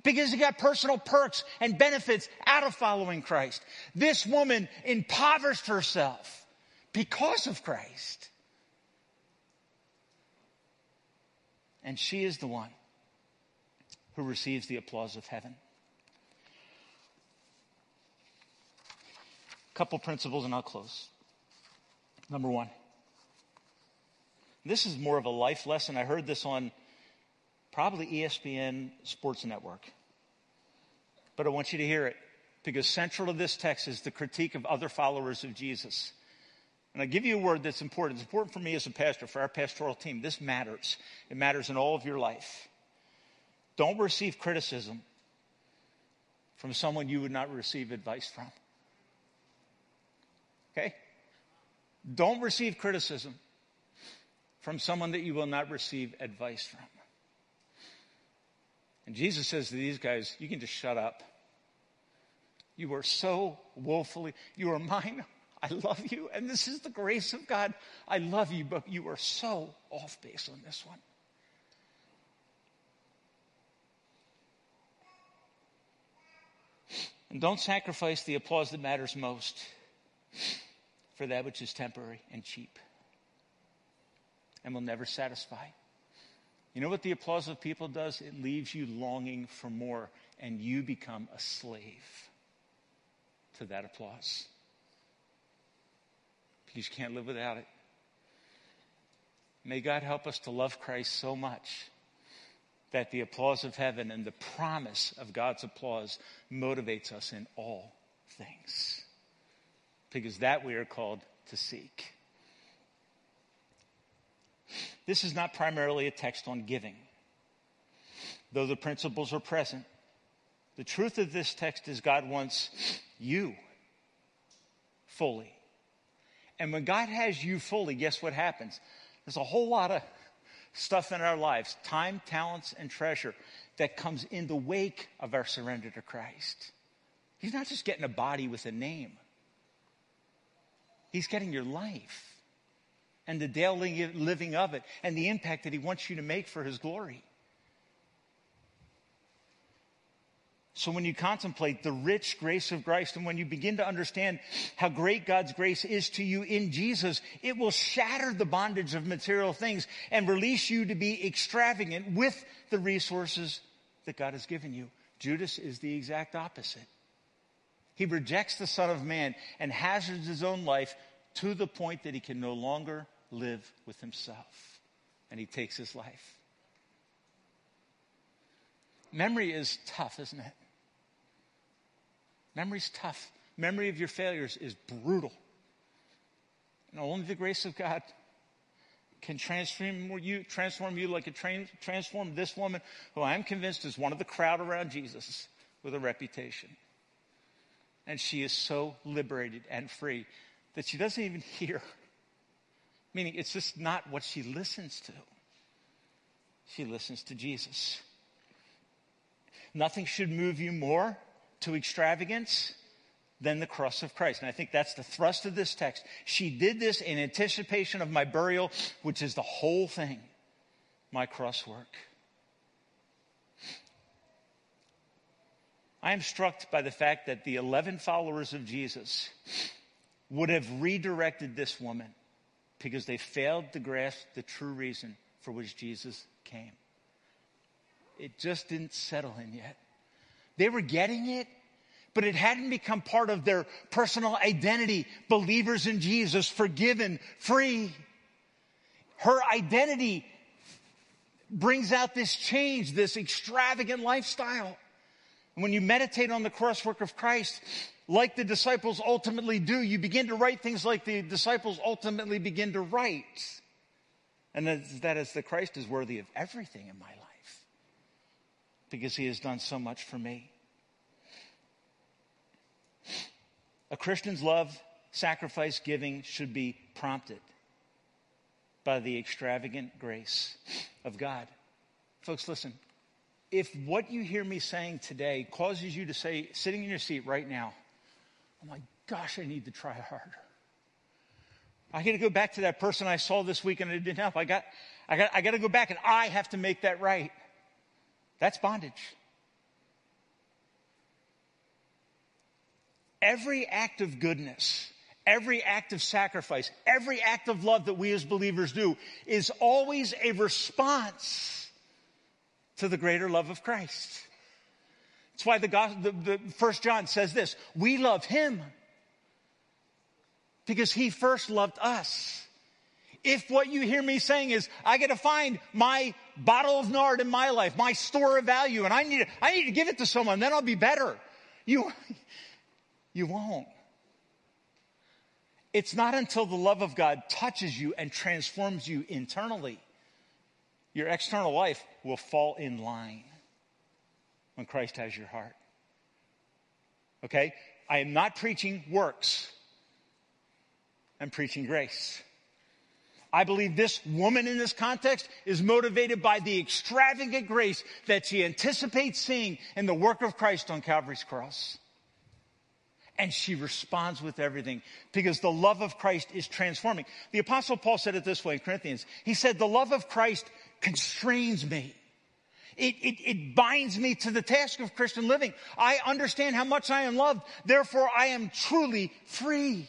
S4: because he got personal perks and benefits out of following Christ. This woman impoverished herself because of Christ. And she is the one who receives the applause of heaven. Couple principles and I'll close. Number one. This is more of a life lesson. I heard this on probably ESPN Sports Network. But I want you to hear it because central to this text is the critique of other followers of Jesus. And I give you a word that's important. It's important for me as a pastor, for our pastoral team. This matters. It matters in all of your life. Don't receive criticism from someone you would not receive advice from. Okay? Don't receive criticism from someone that you will not receive advice from. And Jesus says to these guys, You can just shut up. You are so woefully, you are mine. I love you. And this is the grace of God. I love you, but you are so off base on this one. And don't sacrifice the applause that matters most for that which is temporary and cheap and will never satisfy. You know what the applause of people does? It leaves you longing for more, and you become a slave to that applause. Because you can't live without it. May God help us to love Christ so much that the applause of heaven and the promise of God's applause motivates us in all things. Because that we are called to seek. This is not primarily a text on giving, though the principles are present. The truth of this text is God wants you fully. And when God has you fully, guess what happens? There's a whole lot of stuff in our lives time, talents, and treasure that comes in the wake of our surrender to Christ. He's not just getting a body with a name, He's getting your life and the daily living of it and the impact that He wants you to make for His glory. So, when you contemplate the rich grace of Christ and when you begin to understand how great God's grace is to you in Jesus, it will shatter the bondage of material things and release you to be extravagant with the resources that God has given you. Judas is the exact opposite. He rejects the Son of Man and hazards his own life to the point that he can no longer live with himself. And he takes his life. Memory is tough, isn't it? Memory's tough. Memory of your failures is brutal. And only the grace of God can transform you, transform you like it transformed this woman, who I'm convinced is one of the crowd around Jesus with a reputation. And she is so liberated and free that she doesn't even hear Meaning it's just not what she listens to. She listens to Jesus. Nothing should move you more to extravagance than the cross of Christ. And I think that's the thrust of this text. She did this in anticipation of my burial, which is the whole thing, my cross work. I am struck by the fact that the 11 followers of Jesus would have redirected this woman because they failed to grasp the true reason for which Jesus came. It just didn't settle in yet. They were getting it, but it hadn't become part of their personal identity. Believers in Jesus, forgiven, free. Her identity brings out this change, this extravagant lifestyle. And when you meditate on the crosswork of Christ, like the disciples ultimately do. You begin to write things like the disciples ultimately begin to write. And that is that Christ is worthy of everything in my life because he has done so much for me. A Christian's love, sacrifice, giving should be prompted by the extravagant grace of God. Folks, listen if what you hear me saying today causes you to say, sitting in your seat right now, oh my gosh, I need to try harder. I got to go back to that person I saw this week and it didn't help. I got, I got, I got to go back and I have to make that right. That's bondage. Every act of goodness, every act of sacrifice, every act of love that we as believers do is always a response to the greater love of Christ. That's why the, the, the First John says this: We love Him because He first loved us. If what you hear me saying is, I got to find my bottle of nard in my life, my store of value, and I need I need to give it to someone, then I'll be better. You, you won't. It's not until the love of God touches you and transforms you internally, your external life will fall in line when Christ has your heart. Okay? I am not preaching works. I'm preaching grace. I believe this woman in this context is motivated by the extravagant grace that she anticipates seeing in the work of Christ on Calvary's cross. And she responds with everything because the love of Christ is transforming. The apostle Paul said it this way in Corinthians. He said, the love of Christ constrains me. It, it, it, binds me to the task of Christian living. I understand how much I am loved. Therefore, I am truly free.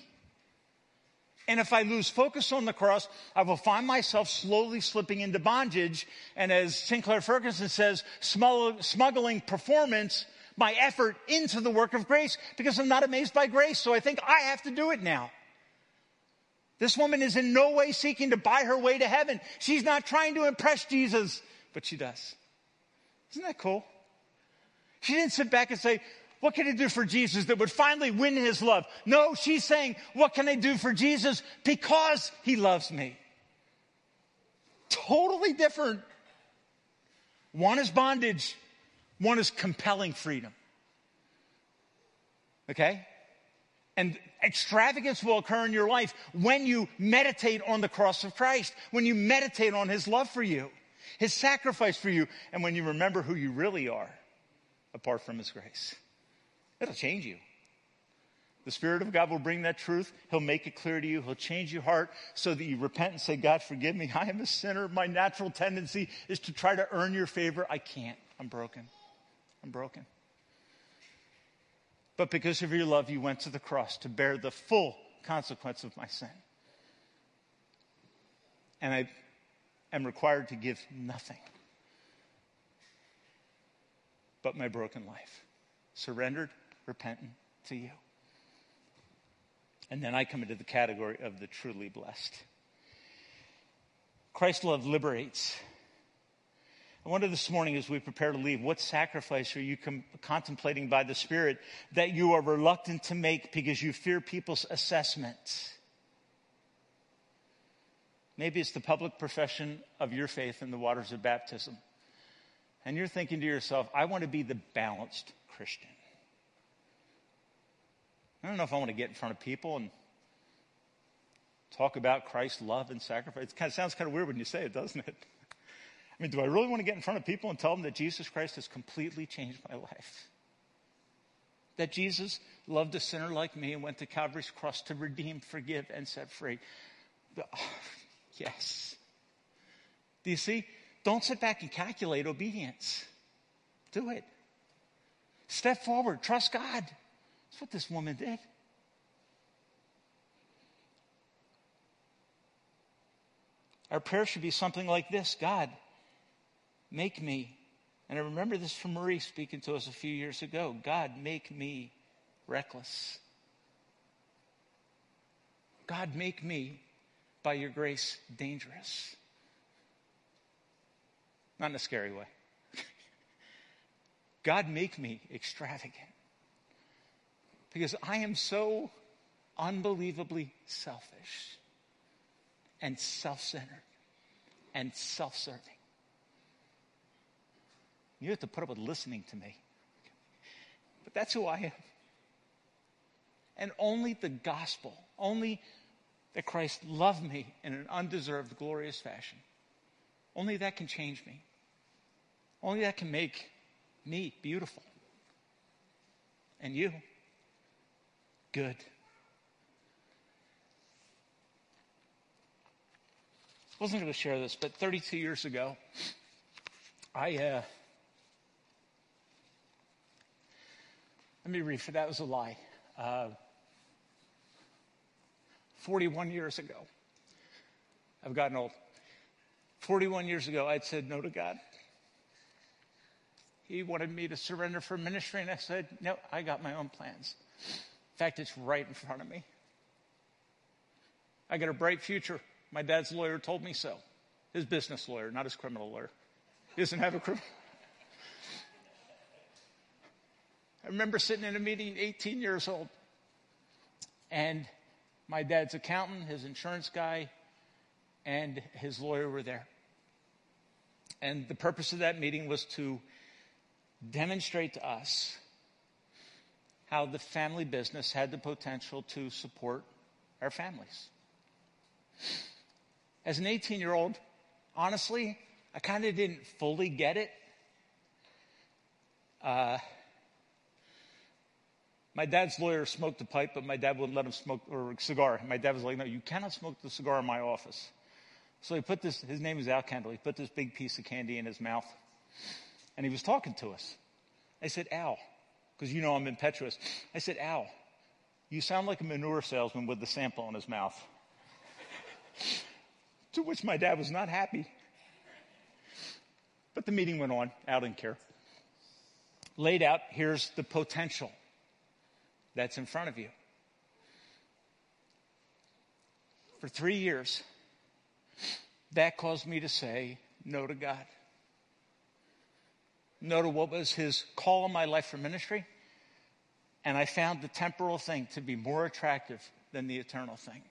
S4: And if I lose focus on the cross, I will find myself slowly slipping into bondage. And as Sinclair Ferguson says, smuggling performance my effort into the work of grace because I'm not amazed by grace. So I think I have to do it now. This woman is in no way seeking to buy her way to heaven. She's not trying to impress Jesus, but she does. Isn't that cool? She didn't sit back and say, what can I do for Jesus that would finally win his love? No, she's saying, what can I do for Jesus because he loves me? Totally different. One is bondage. One is compelling freedom. Okay? And extravagance will occur in your life when you meditate on the cross of Christ, when you meditate on his love for you, his sacrifice for you, and when you remember who you really are apart from his grace. It'll change you. The Spirit of God will bring that truth. He'll make it clear to you. He'll change your heart so that you repent and say, God, forgive me. I am a sinner. My natural tendency is to try to earn your favor. I can't. I'm broken. I'm broken. But because of your love, you went to the cross to bear the full consequence of my sin. And I am required to give nothing but my broken life, surrendered, repentant to you. And then I come into the category of the truly blessed. Christ's love liberates I wonder this morning as we prepare to leave, what sacrifice are you com- contemplating by the Spirit that you are reluctant to make because you fear people's assessment? Maybe it's the public profession of your faith in the waters of baptism. And you're thinking to yourself, I want to be the balanced Christian. I don't know if I want to get in front of people and talk about Christ's love and sacrifice. It kind of sounds kind of weird when you say it, doesn't it? I mean, do I really want to get in front of people and tell them that Jesus Christ has completely changed my life? That Jesus loved a sinner like me and went to Calvary's cross to redeem, forgive, and set free? Yes. Do you see? Don't sit back and calculate obedience. Do it. Step forward. Trust God. That's what this woman did. Our prayer should be something like this God, Make me, and I remember this from Marie speaking to us a few years ago God, make me reckless. God, make me, by your grace, dangerous. Not in a scary way. God, make me extravagant. Because I am so unbelievably selfish and self centered and self serving. You have to put up with listening to me. But that's who I am. And only the gospel, only that Christ loved me in an undeserved, glorious fashion, only that can change me. Only that can make me beautiful. And you, good. I wasn't going to share this, but 32 years ago, I. Uh, Let me read for that was a lie. uh, 41 years ago. I've gotten old. 41 years ago, I'd said no to God. He wanted me to surrender for ministry, and I said, No, I got my own plans. In fact, it's right in front of me. I got a bright future. My dad's lawyer told me so. His business lawyer, not his criminal lawyer. He doesn't have a criminal. I remember sitting in a meeting, 18 years old, and my dad's accountant, his insurance guy, and his lawyer were there. And the purpose of that meeting was to demonstrate to us how the family business had the potential to support our families. As an 18 year old, honestly, I kind of didn't fully get it. Uh, my dad's lawyer smoked a pipe, but my dad wouldn't let him smoke or a cigar. My dad was like, "No, you cannot smoke the cigar in my office." So he put this. His name is Al Kendall. He put this big piece of candy in his mouth, and he was talking to us. I said, "Al," because you know I'm impetuous. I said, "Al, you sound like a manure salesman with the sample in his mouth." to which my dad was not happy. But the meeting went on. Al didn't care. Laid out, here's the potential that's in front of you. For three years, that caused me to say no to God. No to what was his call in my life for ministry. And I found the temporal thing to be more attractive than the eternal thing.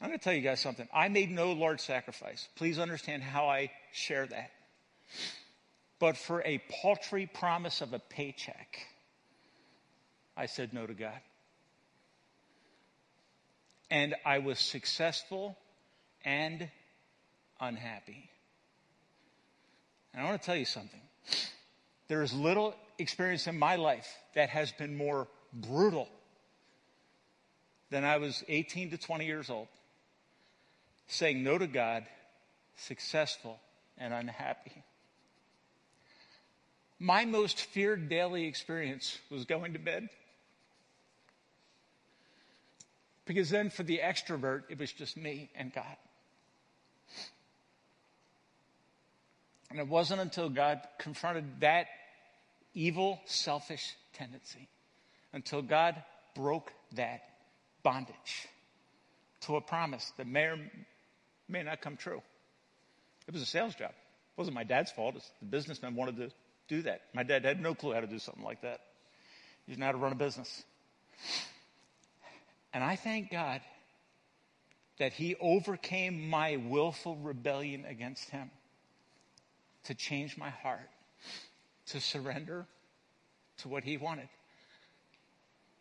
S4: I'm going to tell you guys something. I made no large sacrifice. Please understand how I share that. But for a paltry promise of a paycheck, I said no to God. And I was successful and unhappy. And I want to tell you something. There is little experience in my life that has been more brutal than I was 18 to 20 years old, saying no to God, successful and unhappy. My most feared daily experience was going to bed. Because then for the extrovert, it was just me and God. And it wasn't until God confronted that evil, selfish tendency, until God broke that bondage to a promise that may or may not come true. It was a sales job. It wasn't my dad's fault. It's the businessman wanted to do that. My dad had no clue how to do something like that. He didn't know how to run a business. And I thank God that he overcame my willful rebellion against him to change my heart, to surrender to what he wanted.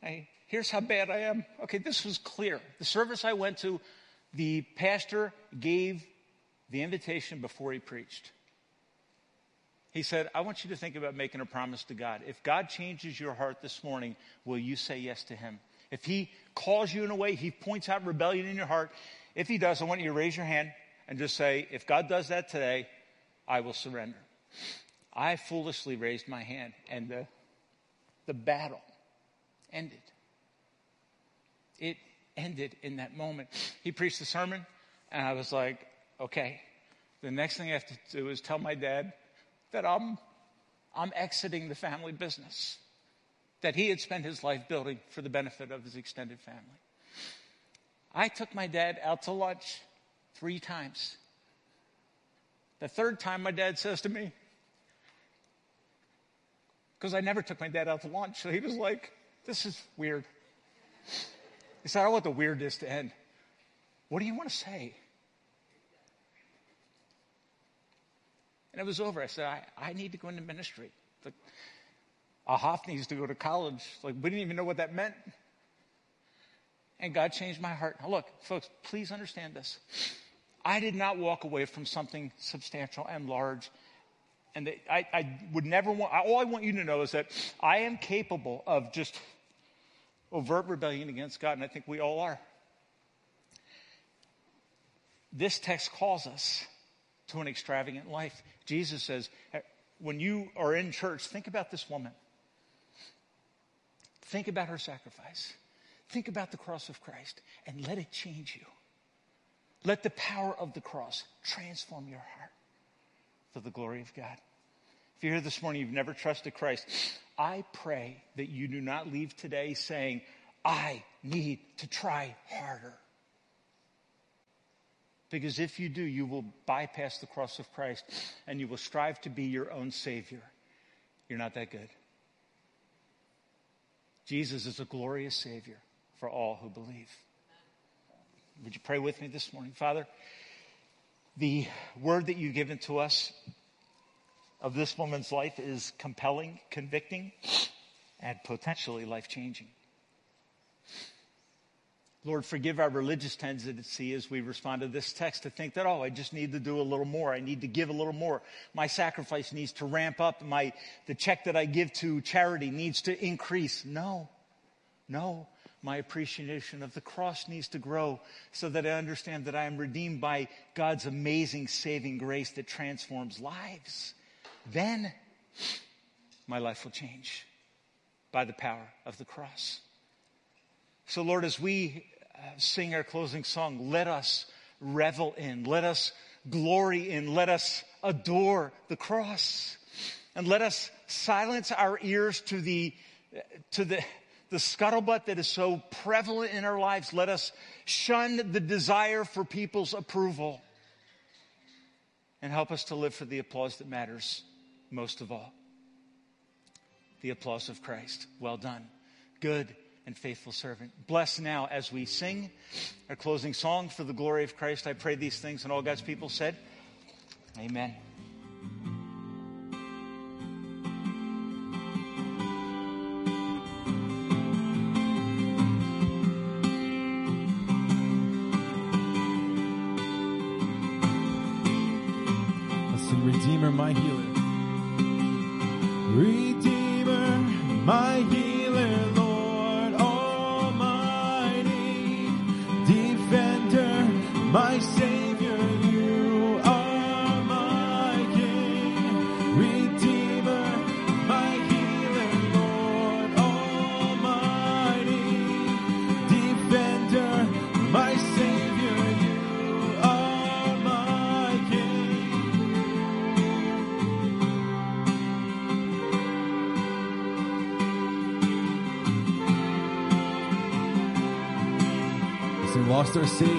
S4: Hey, here's how bad I am. Okay, this was clear. The service I went to, the pastor gave the invitation before he preached. He said, I want you to think about making a promise to God. If God changes your heart this morning, will you say yes to him? If he calls you in a way, he points out rebellion in your heart. If he does, I want you to raise your hand and just say, if God does that today, I will surrender. I foolishly raised my hand and the, the battle ended. It ended in that moment. He preached the sermon and I was like, okay, the next thing I have to do is tell my dad that I'm, I'm exiting the family business that he had spent his life building for the benefit of his extended family. I took my dad out to lunch three times. The third time, my dad says to me, because I never took my dad out to lunch, so he was like, This is weird. He said, I want the weirdness to end. What do you want to say? And it was over. I said, I, I need to go into ministry. Like, Ahaf needs to go to college. Like, we didn't even know what that meant. And God changed my heart. Now, look, folks, please understand this. I did not walk away from something substantial and large. And I, I would never want, all I want you to know is that I am capable of just overt rebellion against God, and I think we all are. This text calls us to an extravagant life. Jesus says, when you are in church, think about this woman. Think about her sacrifice. Think about the cross of Christ and let it change you. Let the power of the cross transform your heart for the glory of God. If you're here this morning, you've never trusted Christ, I pray that you do not leave today saying, I need to try harder. Because if you do, you will bypass the cross of Christ and you will strive to be your own Savior. You're not that good. Jesus is a glorious Savior for all who believe. Would you pray with me this morning? Father, the word that you've given to us of this woman's life is compelling, convicting, and potentially life changing. Lord, forgive our religious tendency as we respond to this text to think that, oh, I just need to do a little more. I need to give a little more. My sacrifice needs to ramp up. My, the check that I give to charity needs to increase. No, no. My appreciation of the cross needs to grow so that I understand that I am redeemed by God's amazing saving grace that transforms lives. Then my life will change by the power of the cross. So, Lord, as we sing our closing song, let us revel in, let us glory in, let us adore the cross, and let us silence our ears to the, to the, the scuttlebutt that is so prevalent in our lives. Let us shun the desire for people's approval and help us to live for the applause that matters most of all the applause of Christ. Well done. Good and faithful servant. Bless now as we sing our closing song for the glory of Christ. I pray these things, and all God's people said, Amen.
S2: Sing lost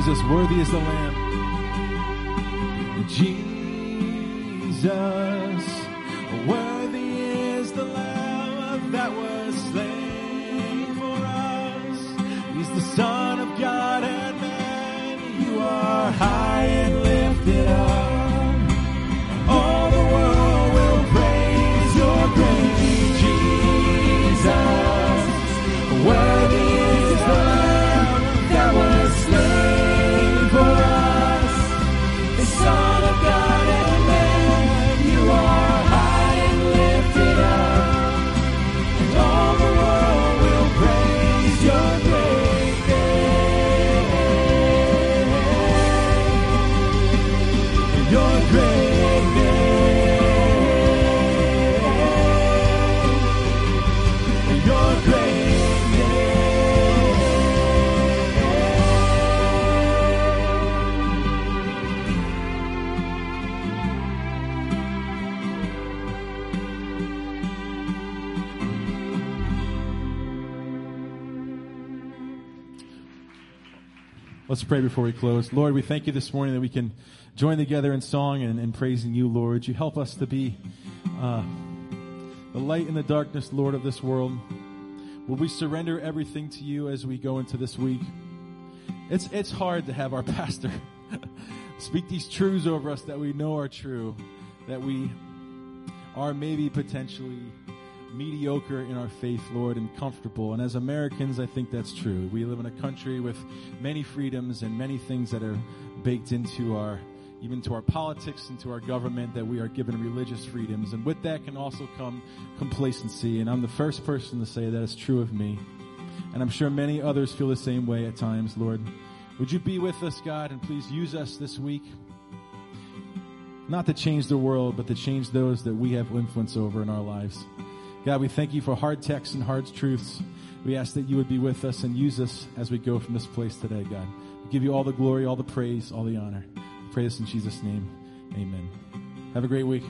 S2: Jesus, worthy is the Lamb. Jesus, pray before we close. Lord, we thank you this morning that we can join together in song and, and praising you, Lord. You help us to be uh, the light in the darkness, Lord, of this world. Will we surrender everything to you as we go into this week? It's, it's hard to have our pastor speak these truths over us that we know are true, that we are maybe potentially mediocre in our faith, Lord, and comfortable. And as Americans, I think that's true. We live in a country with many freedoms and many things that are baked into our even to our politics and to our government that we are given religious freedoms. And with that can also come complacency. And I'm the first person to say that is true of me. And I'm sure many others feel the same way at times, Lord. Would you be with us, God, and please use us this week? Not to change the world, but to change those that we have influence over in our lives. God, we thank you for hard texts and hard truths. We ask that you would be with us and use us as we go from this place today, God. We give you all the glory, all the praise, all the honor. We pray this in Jesus' name. Amen. Have a great week.